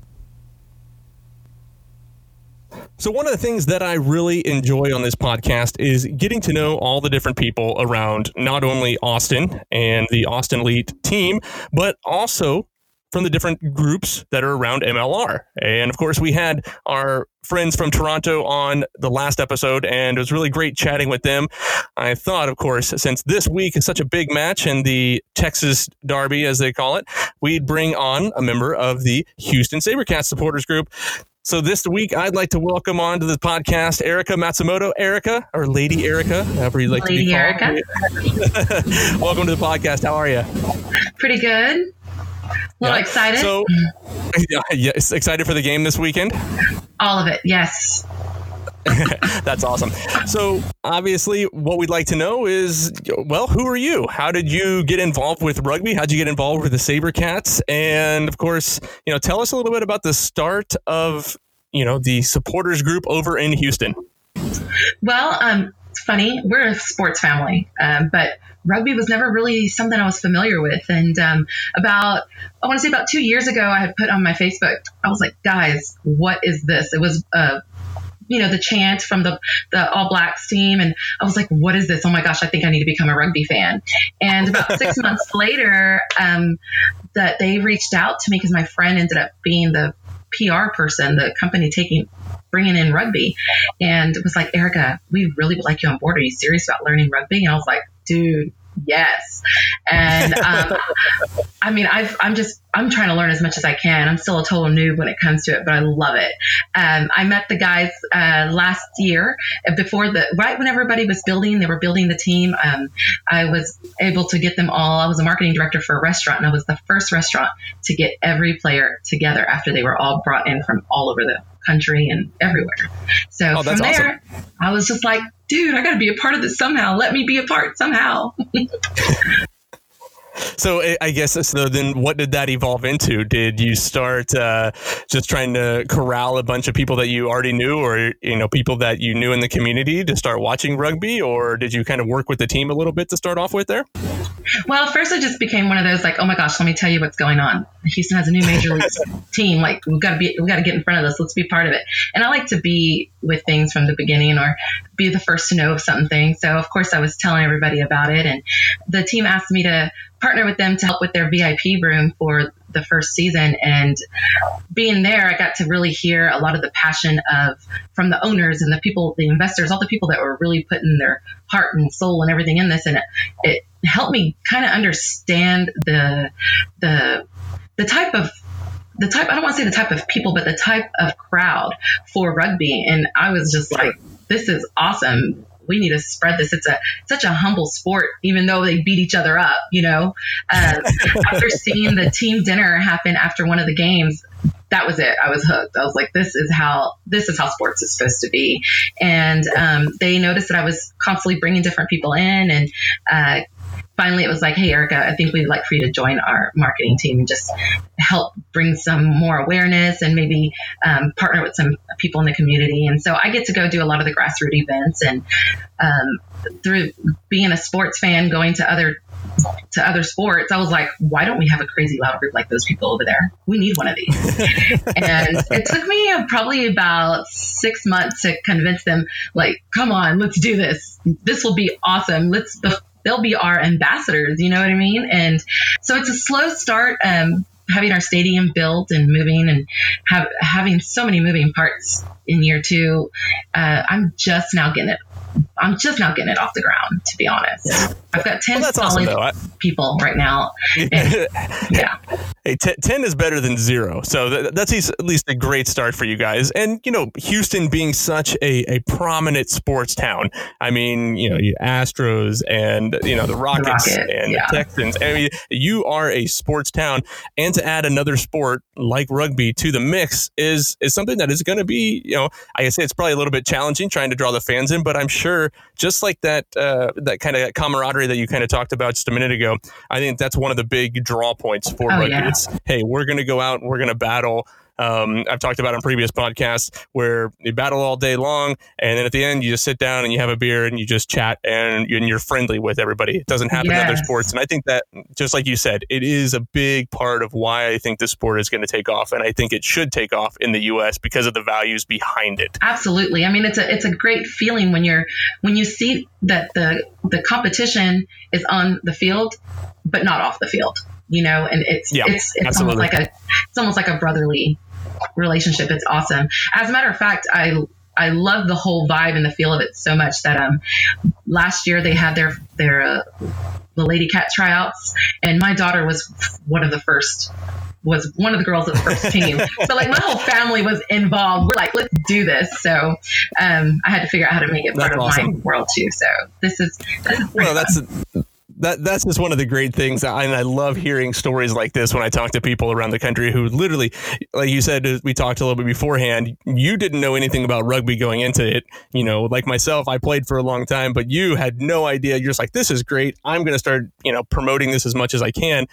So, one of the things that I really enjoy on this podcast is getting to know all the different people around not only Austin and the Austin Elite team, but also from the different groups that are around MLR. And of course, we had our friends from Toronto on the last episode, and it was really great chatting with them. I thought, of course, since this week is such a big match and the Texas Derby, as they call it, we'd bring on a member of the Houston Sabercats supporters group. So this week, I'd like to welcome on to the podcast Erica Matsumoto. Erica, or Lady Erica, however you'd like Lady to be called. Erica. welcome to the podcast. How are you? Pretty good. A little yeah. excited. So, yes, excited for the game this weekend? All of it, yes. That's awesome. So, obviously, what we'd like to know is well, who are you? How did you get involved with rugby? How'd you get involved with the Sabercats? And of course, you know, tell us a little bit about the start of, you know, the supporters group over in Houston. Well, um, it's funny. We're a sports family, um, but rugby was never really something I was familiar with. And um, about, I want to say about two years ago, I had put on my Facebook, I was like, guys, what is this? It was uh, you know, the chant from the, the All Blacks team. And I was like, what is this? Oh my gosh, I think I need to become a rugby fan. And about six months later, um, that they reached out to me because my friend ended up being the PR person, the company taking bringing in rugby, and was like, Erica, we really would like you on board. Are you serious about learning rugby? And I was like, dude, yes. And um, I mean, I've, I'm just, I'm trying to learn as much as I can. I'm still a total noob when it comes to it, but I love it. Um, I met the guys uh, last year uh, before the, right when everybody was building, they were building the team. Um, I was able to get them all. I was a marketing director for a restaurant, and I was the first restaurant to get every player together after they were all brought in from all over the country and everywhere. So oh, from there, awesome. I was just like, dude, I got to be a part of this somehow. Let me be a part somehow. So I guess so. Then, what did that evolve into? Did you start uh, just trying to corral a bunch of people that you already knew, or you know, people that you knew in the community to start watching rugby, or did you kind of work with the team a little bit to start off with there? Well, first, I just became one of those like, oh my gosh, let me tell you what's going on. Houston has a new major league team. Like, we've got to be, we've got to get in front of this. Let's be part of it. And I like to be with things from the beginning, or be the first to know of something. So, of course, I was telling everybody about it, and the team asked me to partner with them to help with their VIP room for the first season. And being there, I got to really hear a lot of the passion of from the owners and the people, the investors, all the people that were really putting their heart and soul and everything in this. And it, it helped me kind of understand the the the type of the type I don't want to say the type of people, but the type of crowd for rugby. And I was just like, this is awesome we need to spread this. It's a such a humble sport, even though they beat each other up. You know, uh, after seeing the team dinner happen after one of the games, that was it. I was hooked. I was like, this is how this is how sports is supposed to be. And um, they noticed that I was constantly bringing different people in and. Uh, finally, it was like, hey, Erica, I think we'd like for you to join our marketing team and just help bring some more awareness and maybe um, partner with some people in the community. And so I get to go do a lot of the grassroots events and um, through being a sports fan, going to other to other sports, I was like, why don't we have a crazy loud group like those people over there? We need one of these. and it took me probably about six months to convince them, like, come on, let's do this. This will be awesome. Let's, they'll be our ambassadors. You know what I mean? And so it's a slow start. Um, having our stadium built and moving and have having so many moving parts in year two, uh, I'm just now getting it I'm just not getting it off the ground, to be honest. I've got 10 well, solid awesome, people right now. And, yeah. Hey, t- 10 is better than zero. So th- that's at least a great start for you guys. And, you know, Houston being such a, a prominent sports town. I mean, you know, you Astros and, you know, the Rockets the Rocket, and yeah. the Texans. I mean, you are a sports town. And to add another sport like rugby to the mix is, is something that is going to be, you know, I say it's probably a little bit challenging trying to draw the fans in, but I'm sure sure, just like that uh, that kind of camaraderie that you kind of talked about just a minute ago, I think that's one of the big draw points for oh, rugby. Yeah. It's hey, we're going to go out, we're going to battle. Um, I've talked about on previous podcasts where you battle all day long, and then at the end you just sit down and you have a beer and you just chat and, you're friendly with everybody. It doesn't happen yes. in other sports, and I think that just like you said, it is a big part of why I think the sport is going to take off, and I think it should take off in the U.S. because of the values behind it. Absolutely. I mean, it's a it's a great feeling when you're when you see that the the competition is on the field, but not off the field you know, and it's yeah, it's it's almost like a it's almost like a brotherly relationship. It's awesome. As a matter of fact, I I love the whole vibe and the feel of it so much that um last year they had their their uh, the Lady Cat tryouts, and my daughter was one of the first was one of the girls of the first team. so like my whole family was involved. We're like, let's do this. So um, I had to figure out how to make it part that's of awesome. my world too. So this is, this is well, that's that that's just one of the great things, and I love hearing stories like this when I talk to people around the country who literally, like you said, we talked a little bit beforehand. You didn't know anything about rugby going into it. You know, like myself, I played for a long time, but you had no idea. You're just like, this is great. I'm going to start, you know, promoting this as much as I can.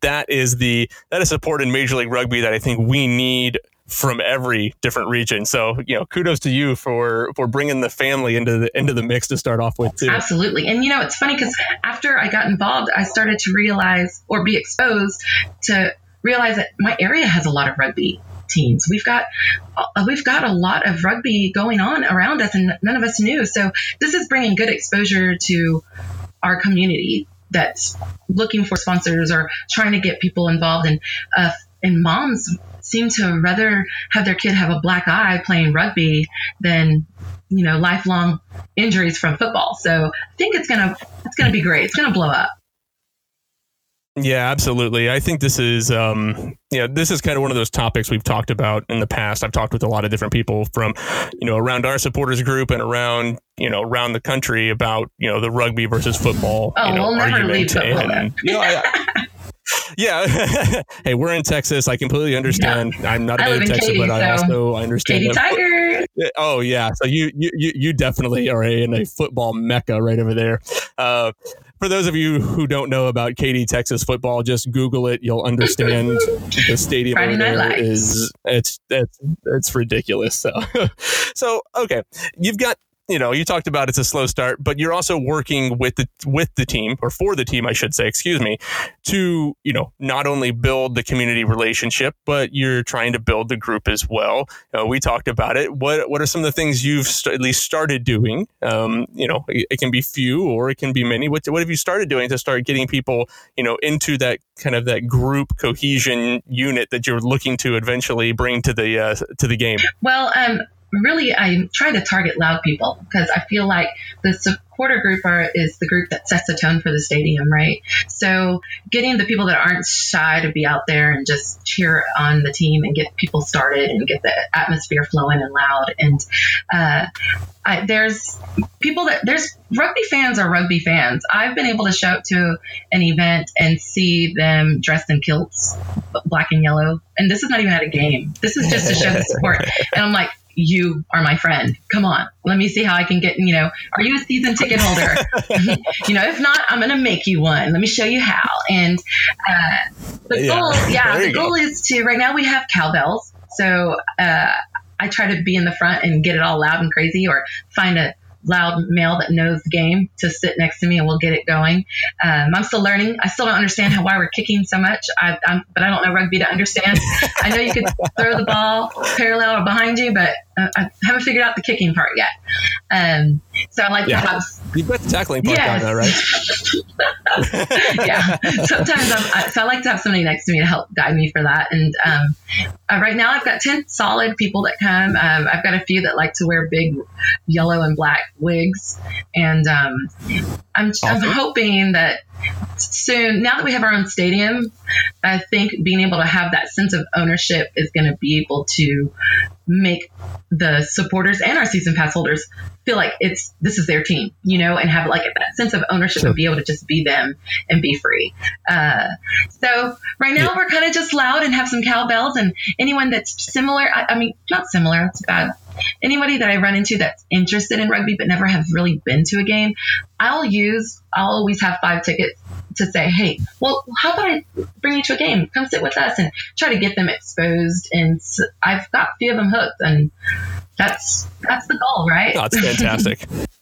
That is the that is support in Major League Rugby that I think we need from every different region. So, you know, kudos to you for for bringing the family into the into the mix to start off with too. Absolutely. And you know, it's funny cuz after I got involved, I started to realize or be exposed to realize that my area has a lot of rugby teams. We've got uh, we've got a lot of rugby going on around us and none of us knew. So, this is bringing good exposure to our community that's looking for sponsors or trying to get people involved and uh, and moms seem to rather have their kid have a black eye playing rugby than you know lifelong injuries from football. So I think it's gonna it's gonna be great. It's gonna blow up. Yeah, absolutely. I think this is, um, yeah, this is kind of one of those topics we've talked about in the past. I've talked with a lot of different people from, you know, around our supporters group and around, you know, around the country about, you know, the rugby versus football. Oh, you know, we'll never argument. leave football. And, you know, I, yeah. hey, we're in Texas. I completely understand. Yeah. I'm not a native Texan, but I also I understand. Katy Tiger. Oh yeah. So you you you definitely are in a football mecca right over there. Uh, for those of you who don't know about Katy, Texas football, just Google it. You'll understand the stadium Friday over there is it's it's it's ridiculous. So so okay, you've got you know you talked about it's a slow start, but you're also working with the with the team or for the team, I should say, excuse me, to you know not only build the community relationship, but you're trying to build the group as well. Uh, we talked about it. What what are some of the things you've st- at least started doing? Um, you know, it, it can be few or it can be many. What what have you started doing to start getting people you know into that kind of that group cohesion unit that you're looking to eventually bring to the uh, to the game? Well, um, really, I'm trying to target loud people because I feel like the supporter group are, is the group that sets the tone for the stadium, right? So getting the people that aren't shy to be out there and just cheer on the team and get people started and get the atmosphere flowing and loud. And uh, I, there's people that there's rugby fans are rugby fans. I've been able to show up to an event and see them dressed in kilts, black and yellow. And this is not even at a game. This is just to show the support. And I'm like, you are my friend. Come on, let me see how I can get. You know, are you a season ticket holder? you know, if not, I'm going to make you one. Let me show you how. And uh, the Yeah. goal, yeah, There the go. goal is to. Right now, we have cowbells, so uh, I try to be in the front and get it all loud and crazy, or find a loud male that knows the game to sit next to me and we'll get it going. Um, I'm still learning. I still don't understand how why we're kicking so much. I, I'm, but I don't know rugby to understand. I know you could throw the ball parallel or behind you, but uh, I haven't figured out the kicking part yet. Um, so I like Yeah. to have You've got the tackling part down Yes. now, right? yeah. Sometimes I'm, I, so I like to have somebody next to me to help guide me for that. And um, uh, right now I've got 10 solid people that come. Um, I've got a few that like to wear big yellow and black wigs. And um, I'm, Awesome. I'm hoping that soon, now that we have our own stadium, I think being able to have that sense of ownership is going to be able to make the supporters and our season pass holders feel like it's this is their team, you know, and have like that sense of ownership Sure. and be able to just be them and be free. Uh, so right now Yeah. we're kind of just loud and have some cowbells and anyone that's similar. I, I mean, not similar. It's bad. Anybody that I run into that's interested in rugby but never have really been to a game, I'll use. I'll always have five tickets to say, hey, well, how about I bring you to a game? Come sit with us and try to get them exposed. And I've got a few of them hooked, and that's that's the goal, right? That's fantastic.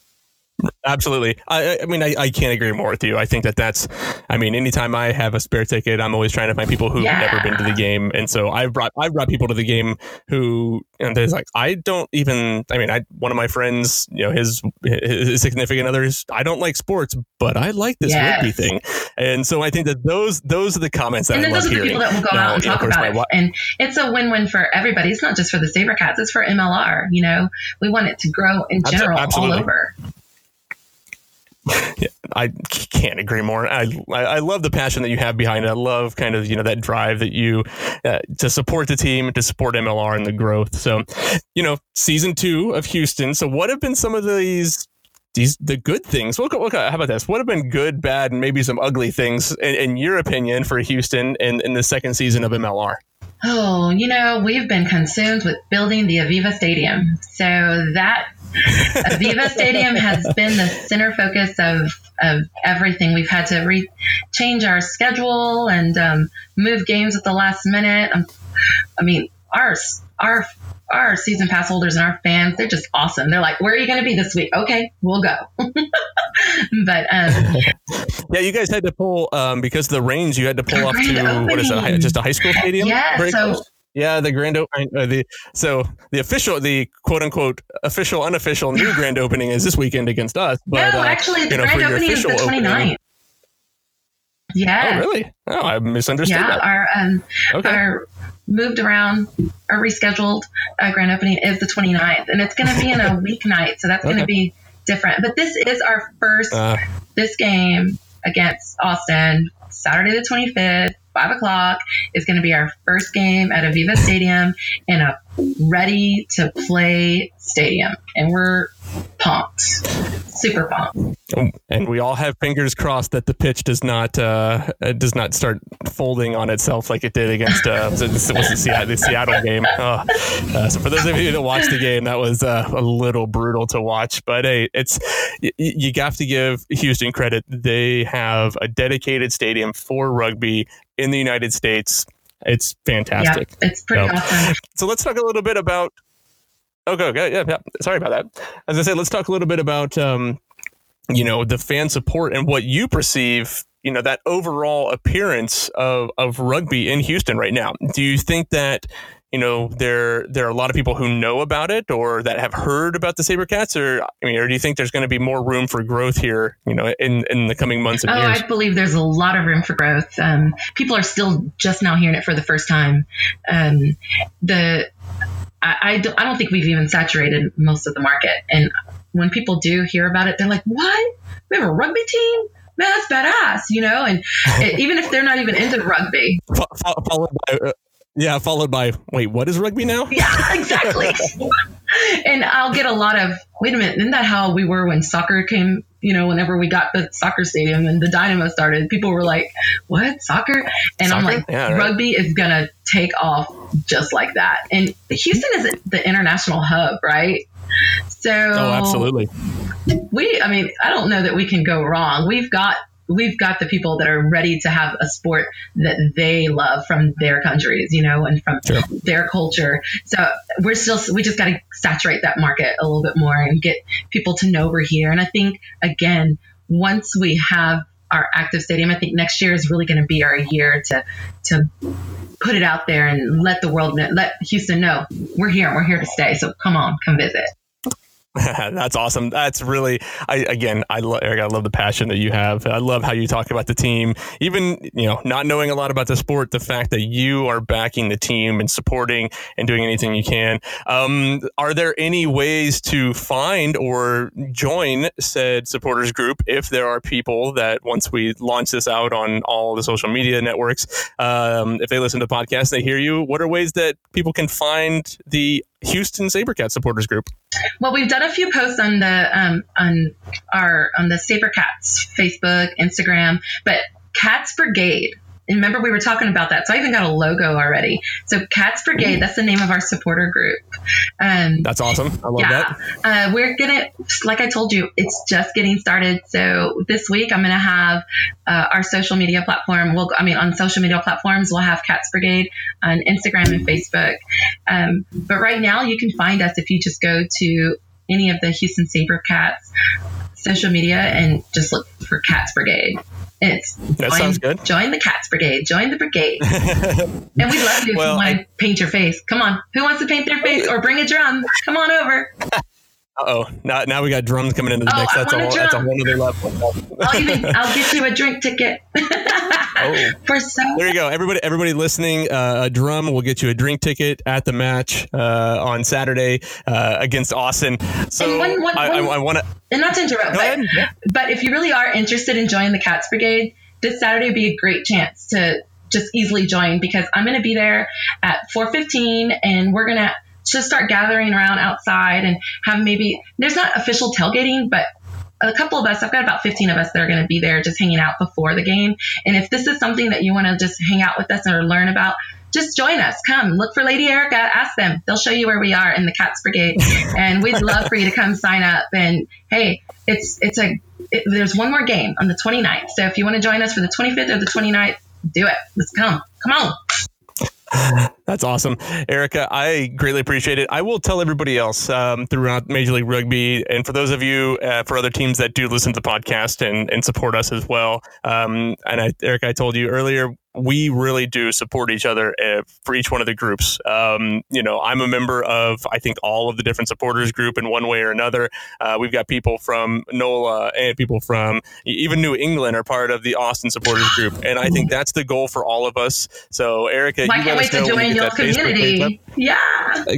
Absolutely. I, I- mean, I, I can't agree more with you. I think that that's, I mean, anytime I have a spare ticket, I'm always trying to find people who've Yeah. never been to the game. And so I've brought, I've brought people to the game who, and there's like, I don't even, I mean, I, one of my friends, you know, his, his significant others, I don't like sports, but I like this Yes. rugby thing. And so I think that those, those are the comments that and I love those are the hearing. people that will go Now, out and talk about it. wa- And it's a win-win for everybody. It's not just for the SaberCats; it's for MLR. You know, we want it to grow in general absolutely. all over. I can't agree more. I, I love the passion that you have behind it. I love kind of you know that drive that you uh, to support the team, to support MLR and the growth. So, you know, season two of Houston. So, what have been some of these these the good things. Look, how about this? What have been good, bad, and maybe some ugly things in, in your opinion for Houston in, in the second season of MLR? Oh, you know, we've been consumed with building the Aveva Stadium. So that Aveva Stadium has been the center focus of, of everything. We've had to re- change our schedule and um, move games at the last minute. Um, I mean, our our our season pass holders and our fans, they're just awesome. They're like, "Where are you going to be this week?" Okay, we'll go. but um, yeah, you guys had to pull um, because of the rains. You had to pull up to what is it? Just a high school stadium? Yeah. so yeah, the grand opening. Uh, the so the official, the quote unquote official, unofficial new grand opening is this weekend against us. But, no, uh, actually, the know, grand opening is the 29th. Opening, yeah. Oh, really? Oh, I misunderstood. Yeah, that. our um, okay. our moved around or rescheduled uh, grand opening is the 29th, and it's going to be in a weeknight, so that's okay. going to be different. But this is our first uh, this game against Austin, Saturday the 25th five o'clock is going to be our first game at Aveva Stadium in a ready to play stadium. And we're pumped, super pumped. And we all have fingers crossed that the pitch does not uh, does not start folding on itself like it did against uh, the, Seattle, the Seattle game. Oh. Uh, so for those of you that watched the game, that was uh, a little brutal to watch. But hey, it's you, you have to give Houston credit. They have a dedicated stadium for rugby in the United States. It's fantastic. Yeah, it's pretty so, awesome. So let's talk a little bit about. Okay, okay, yeah, yeah. Sorry about that. As I said, let's talk a little bit about um, you know the fan support and what you perceive you know that overall appearance of of rugby in Houston right now. Do you think that you know there there are a lot of people who know about it or that have heard about the Sabercats or I mean or do you think there's going to be more room for growth here you know in in the coming months and oh, years? I believe there's a lot of room for growth. Um, people are still just now hearing it for the first time. Um, the I, I, don't, I don't think we've even saturated most of the market. And when people do hear about it, they're like, "What? We have a rugby team? Man, that's badass!" You know. And it, even if they're not even into rugby, followed by yeah, followed by, wait, what is rugby now? Yeah, exactly. and I'll get a lot of, wait a minute, isn't that how we were when soccer came? You know, whenever we got the soccer stadium and the Dynamo started, people were like, what, soccer? And soccer? I'm like, yeah, right. rugby is going to take off just like that. And Houston is the international hub, right? So, oh, absolutely. We, I mean, I don't know that we can go wrong. We've got we've got the people that are ready to have a sport that they love from their countries, you know, and from sure. their culture. So we're still, we just got to saturate that market a little bit more and get people to know we're here. And I think, again, once we have our active stadium, I think next year is really going to be our year to, to put it out there and let the world know, let Houston know we're here, and we're here to stay. So come on, come visit. That's awesome. That's really, I again, I love, Eric, I love the passion that you have. I love how you talk about the team, even you know, not knowing a lot about the sport. The fact that you are backing the team and supporting and doing anything you can. Um, are there any ways to find or join said supporters group if there are people that once we launch this out on all the social media networks, um, if they listen to the podcast, they hear you. What are ways that people can find the Houston Sabercat supporters group? Well, we've done a few posts on the um, on our on the Sabercats Facebook, Instagram, but Cats Brigade remember we were talking about that. So I even got a logo already. So Cats Brigade, that's the name of our supporter group. Um, that's awesome. I love yeah, that. Uh, we're gonna, like I told you, it's just getting started. So this week I'm gonna have uh, our social media platform. We'll, I mean, on social media platforms, we'll have Cats Brigade on Instagram and Facebook. Um, but right now, you can find us if you just go to any of the Houston Saber Cats social media and just look for Cats Brigade. It's that join, sounds good. Join the Cats Brigade. Join the brigade. and we'd love you well, if you want to paint your face. Come on. Who wants to paint their face or bring a drum? Come on over. Uh oh, now, now we got drums coming into the oh, mix. That's a, whole, that's a whole other level. I'll even I'll get you a drink ticket. oh, for so. There you go. Everybody, everybody listening, uh, a drum will get you a drink ticket at the match uh, on Saturday uh, against Austin. So one, one, I, I, I want to. And not to interrupt, but, but if you really are interested in joining the Cats Brigade, this Saturday would be a great chance to just easily join because I'm going to be there at 4:15 and we're going to just start gathering around outside and have maybe there's not official tailgating, but a couple of us, I've got about 15 of us that are going to be there just hanging out before the game. And if this is something that you want to just hang out with us or learn about, just join us. Come look for Lady Erica. Ask them. They'll show you where we are in the Cats Brigade, and we'd love for you to come sign up. And hey, it's it's a it, there's one more game on the 29th. So if you want to join us for the 25th or the 29th, do it. Let's come. Come on. That's awesome, Erica. I greatly appreciate it. I will tell everybody else um, throughout Major League Rugby, and for those of you uh, for other teams that do listen to the podcast and, and support us as well. Um, and I, Erica, I told you earlier, we really do support each other uh, for each one of the groups. Um, you know, I'm a member of I think all of the different supporters group in one way or another. Uh, we've got people from NOLA and people from even New England are part of the Austin supporters group, and I think that's the goal for all of us. So, Erica, Well, you can't let wait us know to when you join get your that Facebook page up. community. Yeah.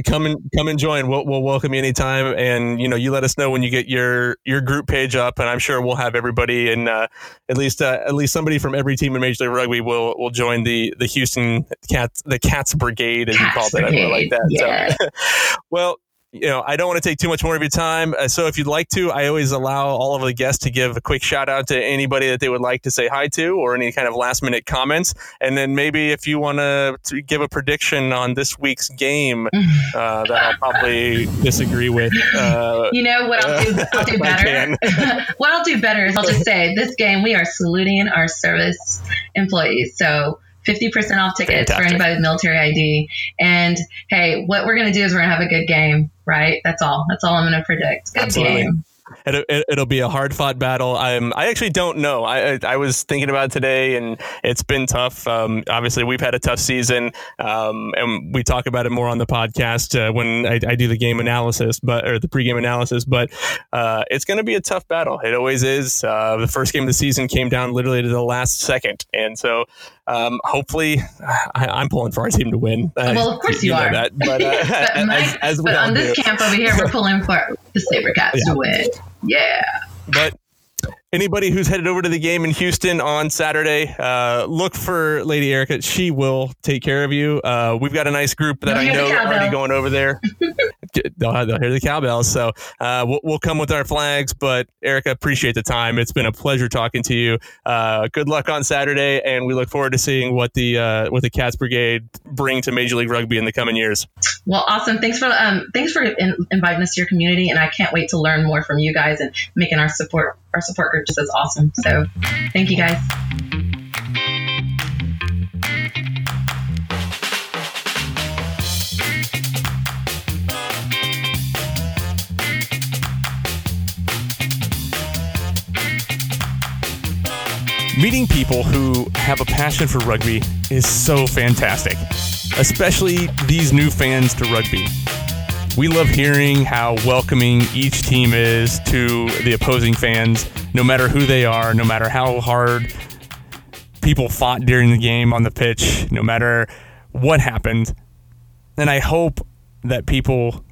Come and come and join. We'll, we'll welcome you anytime, and you know you let us know when you get your your group page up, and I'm sure we'll have everybody and uh, at least uh, at least somebody from every team in Major League Rugby will will join the the Houston Cats the Cats Brigade as Cats you called it. I really like that. Brigade, So, well. You know, I don't want to take too much more of your time. Uh, so, if you'd like to, I always allow all of the guests to give a quick shout out to anybody that they would like to say hi to, or any kind of last minute comments. And then maybe if you want to give a prediction on this week's game, uh, that I'll probably disagree with. Uh, You know what I'll do? I'll do better. what I'll do better is I'll just say this game we are saluting our service employees. So 50% off tickets Fantastic. for anybody with military ID. And hey, what we're going to do is we're going to have a good game, right? That's all. That's all I'm going to predict. Good Absolutely. game. it, it, it'll be a hard fought battle. I'm, I actually don't know. I, I, I was thinking about it today, and it's been tough. Um, obviously, we've had a tough season, um, and we talk about it more on the podcast uh, when I, I do the game analysis, but or the pregame analysis. But uh, it's going to be a tough battle. It always is. Uh, the first game of the season came down literally to the last second, and so um, hopefully, I, I'm pulling for our team to win. Well, of course you know are. that, but, uh, but Mike, as, as we but on this do. camp over here, we're pulling for the Sabercats Yeah. to win. Yeah. But anybody who's headed over to the game in Houston on Saturday, uh, look for Lady Erica. She will take care of you. Uh, we've got a nice group that I know already going over there. They'll, hear the cowbells. So uh, we'll, we'll come with our flags. But Erica, appreciate the time. It's been a pleasure talking to you. Uh, good luck on Saturday, and we look forward to seeing what the uh, what the Cats Brigade bring to Major League Rugby in the coming years. Well, awesome. Thanks for um, thanks for in, inviting us to your community, and I can't wait to learn more from you guys and making our support our support group just as awesome. So, thank you guys. Meeting people who have a passion for rugby is so fantastic, especially these new fans to rugby. We love hearing how welcoming each team is to the opposing fans, no matter who they are, no matter how hard people fought during the game on the pitch, no matter what happened. And I hope that people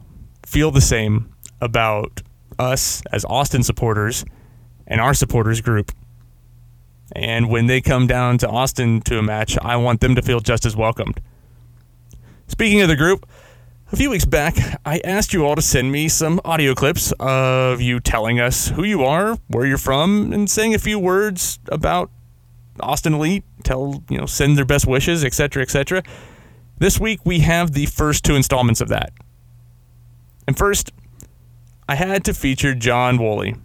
feel the same about us as Austin supporters and our supporters group. And when they come down to Austin to a match, I want them to feel just as welcomed. Speaking of the group, a few weeks back, I asked you all to send me some audio clips of you telling us who you are, where you're from, and saying a few words about Austin Elite. Tell, you know, send their best wishes, etc., etc. This week, we have the first two installments of that. And first, I had to feature John Woolley.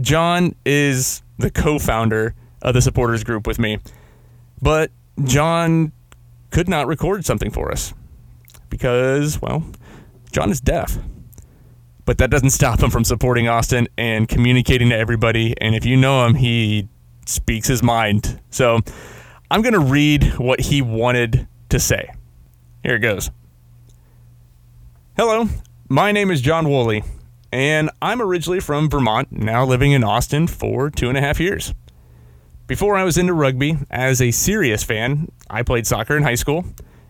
John is the co founder of the supporters group with me, but John could not record something for us because, well, John is deaf. But that doesn't stop him from supporting Austin and communicating to everybody. And if you know him, he speaks his mind. So I'm going to read what he wanted to say. Here it goes. Hello, my name is John Woolley, and I'm originally from Vermont, now living in Austin for two and a half years. Before I was into rugby, as a serious fan, I played soccer in high school,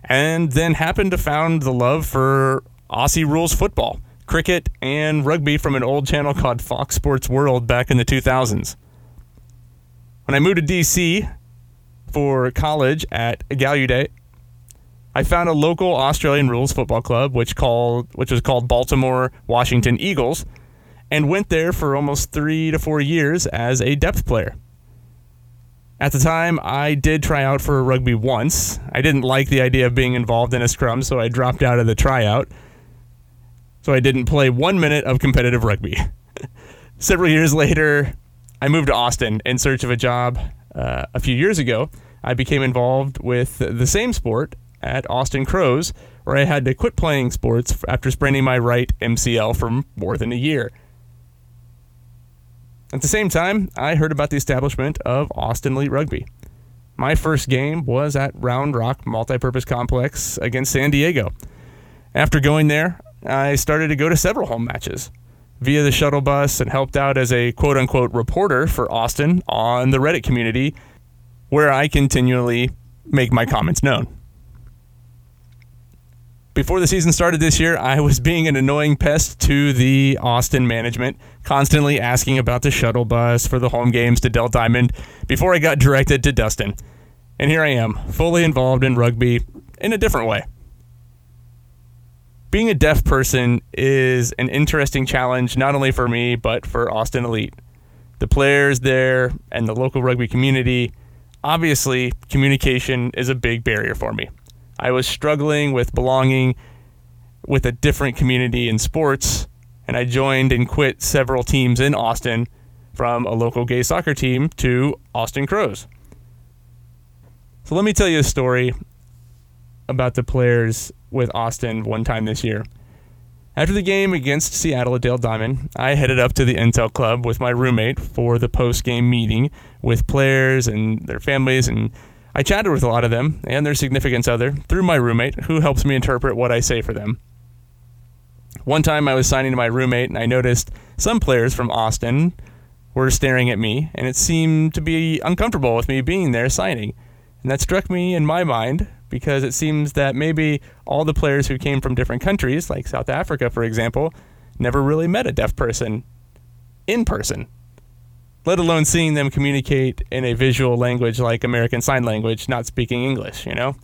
and then happened to found the love for Aussie rules football, cricket, and rugby from an old channel called Fox Sports World back in the 2000s. When I moved to DC for college at Gallaudet, I found a local Australian rules football club, which called which was called Baltimore Washington Eagles, and went there for almost three to four years as a depth player. At the time, I did try out for rugby once. I didn't like the idea of being involved in a scrum, so I dropped out of the tryout. So I didn't play one minute of competitive rugby. Several years later, I moved to Austin in search of a job. Uh, a few years ago, I became involved with the same sport at Austin Crows, where I had to quit playing sports after spraining my right MCL for more than a year. At the same time, I heard about the establishment of Austin Elite Rugby. My first game was at Round Rock Multipurpose Complex against San Diego. After going there, I started to go to several home matches via the shuttle bus and helped out as a quote unquote reporter for Austin on the Reddit community, where I continually make my comments known before the season started this year, I was being an annoying pest to the Austin management, constantly asking about the shuttle bus for the home games to Dell Diamond before I got directed to Dustin. And here I am, fully involved in rugby in a different way. Being a deaf person is an interesting challenge, not only for me, but for Austin Elite. The players there and the local rugby community, obviously, communication is a big barrier for me. I was struggling with belonging with a different community in sports, and I joined and quit several teams in Austin from a local gay soccer team to Austin Crows. So let me tell you a story about the players with Austin one time this year. After the game against Seattle at Dell Diamond, I headed up to the Intel Club with my roommate for the post game meeting with players and their families and I chatted with a lot of them and their significant other through my roommate, who helps me interpret what I say for them. One time I was signing to my roommate and I noticed some players from Austin were staring at me, and it seemed to be uncomfortable with me being there signing. And that struck me in my mind because it seems that maybe all the players who came from different countries, like South Africa, for example, never really met a deaf person in person let alone seeing them communicate in a visual language like American Sign Language, not speaking English, you know?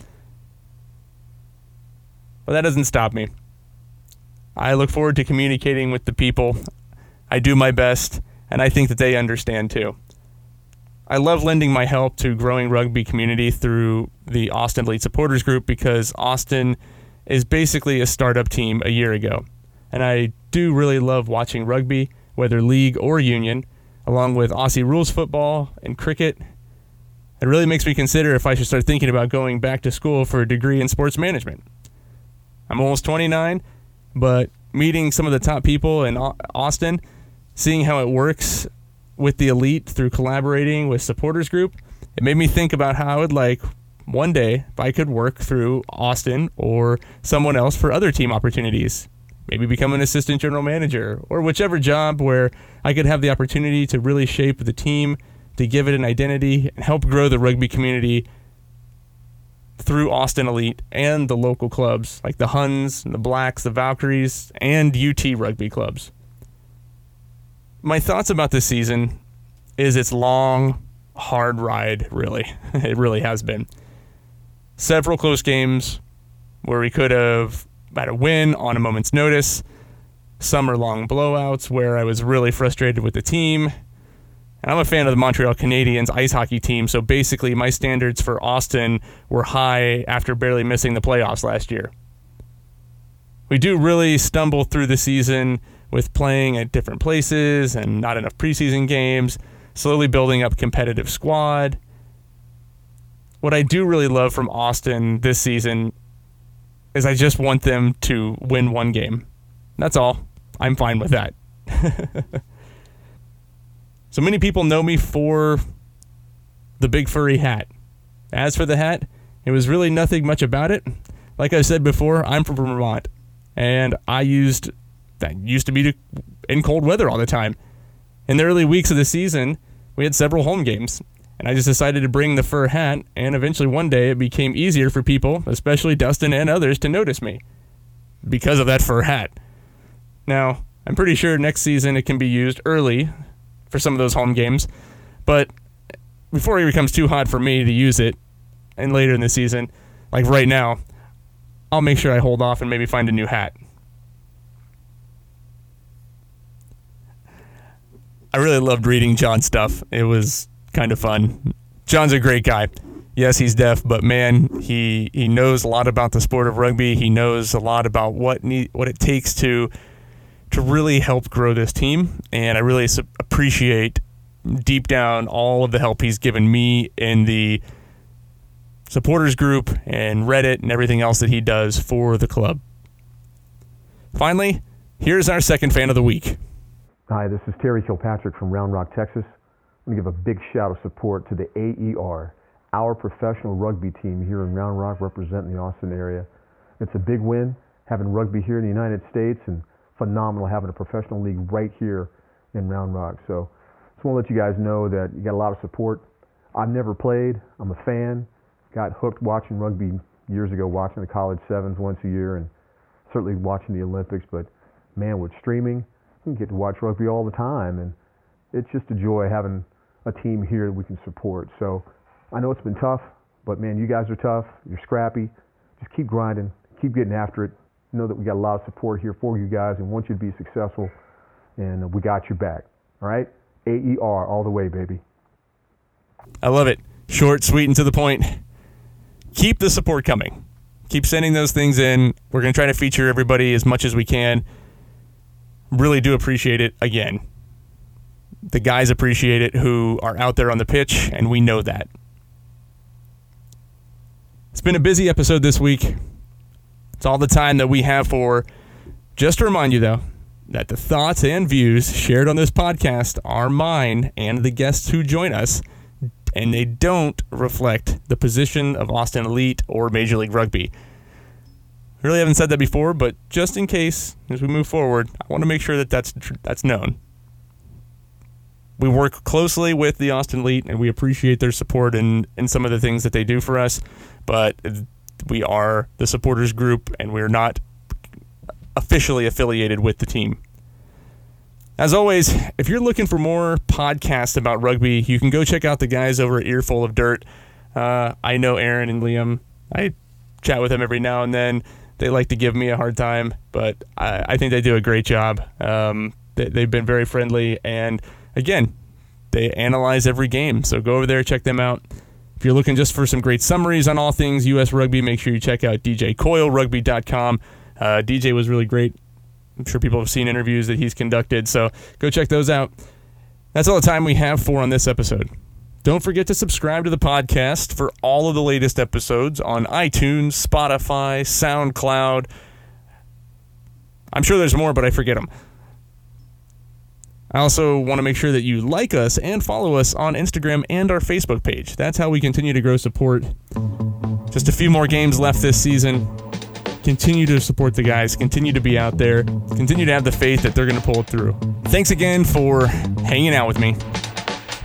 But that doesn't stop me. I look forward to communicating with the people. I do my best, and I think that they understand too. I love lending my help to growing rugby community through the Austin Elite Supporters Group because Austin is basically a startup team a year ago. And I do really love watching rugby, whether league or union along with Aussie rules football and cricket. It really makes me consider if I should start thinking about going back to school for a degree in sports management. I'm almost 29, but meeting some of the top people in Austin, seeing how it works with the elite through collaborating with supporters group, it made me think about how I would like one day if I could work through Austin or someone else for other team opportunities maybe become an assistant general manager or whichever job where I could have the opportunity to really shape the team, to give it an identity, and help grow the rugby community through Austin Elite and the local clubs like the Huns, the Blacks, the Valkyries, and UT rugby clubs. My thoughts about this season is it's long, hard ride, really. it really has been. Several close games where we could have had a win on a moment's notice, summer long blowouts where I was really frustrated with the team. And I'm a fan of the Montreal Canadiens ice hockey team, so basically my standards for Austin were high after barely missing the playoffs last year. We do really stumble through the season with playing at different places and not enough preseason games, slowly building up competitive squad. What I do really love from Austin this season is I just want them to win one game. That's all. I'm fine with that. so many people know me for the big furry hat. As for the hat, it was really nothing much about it. Like I said before, I'm from Vermont, and I used that used to be in cold weather all the time. In the early weeks of the season, we had several home games, and I just decided to bring the fur hat, and eventually one day it became easier for people, especially Dustin and others, to notice me because of that fur hat. Now, I'm pretty sure next season it can be used early for some of those home games, but before it becomes too hot for me to use it, and later in the season, like right now, I'll make sure I hold off and maybe find a new hat. I really loved reading John's stuff. It was kind of fun. John's a great guy. Yes, he's deaf, but man, he he knows a lot about the sport of rugby. He knows a lot about what need, what it takes to to really help grow this team, and I really appreciate deep down all of the help he's given me in the supporters group and Reddit and everything else that he does for the club. Finally, here's our second fan of the week. Hi, this is Terry Kilpatrick from Round Rock, Texas. I'm going to give a big shout of support to the AER, our professional rugby team here in Round Rock representing the Austin area. It's a big win having rugby here in the United States and phenomenal having a professional league right here in Round Rock. So just want to let you guys know that you got a lot of support. I've never played. I'm a fan. Got hooked watching rugby years ago, watching the college sevens once a year, and certainly watching the Olympics. But man, with streaming, you can get to watch rugby all the time, and it's just a joy having a team here that we can support. So I know it's been tough, but man, you guys are tough. You're scrappy. Just keep grinding. Keep getting after it. Know that we got a lot of support here for you guys and want you to be successful. And uh, we got your back. All right? AER all the way, baby. I love it. Short, sweet, and to the point. Keep the support coming. Keep sending those things in. We're going to try to feature everybody as much as we can. Really do appreciate it. Again, the guys appreciate it who are out there on the pitch, and we know that. It's been a busy episode this week. It's all the time that we have for. Just to remind you, though, that the thoughts and views shared on this podcast are mine and the guests who join us, and they don't reflect the position of Austin Elite or Major League Rugby. I really haven't said that before, but just in case, as we move forward, I want to make sure that that's that's known. We work closely with the Austin Elite, and we appreciate their support and in some of the things that they do for us. But we are the supporters group, and we're not officially affiliated with the team. As always, if you're looking for more podcasts about rugby, you can go check out the guys over at Earful of Dirt. Uh, I know Aaron and Liam. I chat with them every now and then. They like to give me a hard time, but I, I think they do a great job. Um, they, they've been very friendly, and again, they analyze every game. So go over there, check them out. If you're looking just for some great summaries on all things U.S. rugby, make sure you check out djcoylerugby.com. Uh, DJ was really great. I'm sure people have seen interviews that he's conducted, so go check those out. That's all the time we have for on this episode. Don't forget to subscribe to the podcast for all of the latest episodes on iTunes, Spotify, SoundCloud. I'm sure there's more, but I forget them. I also want to make sure that you like us and follow us on Instagram and our Facebook page. That's how we continue to grow support. Just a few more games left this season continue to support the guys, continue to be out there, continue to have the faith that they're going to pull it through. Thanks again for hanging out with me.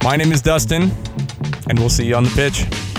My name is Dustin, and we'll see you on the pitch.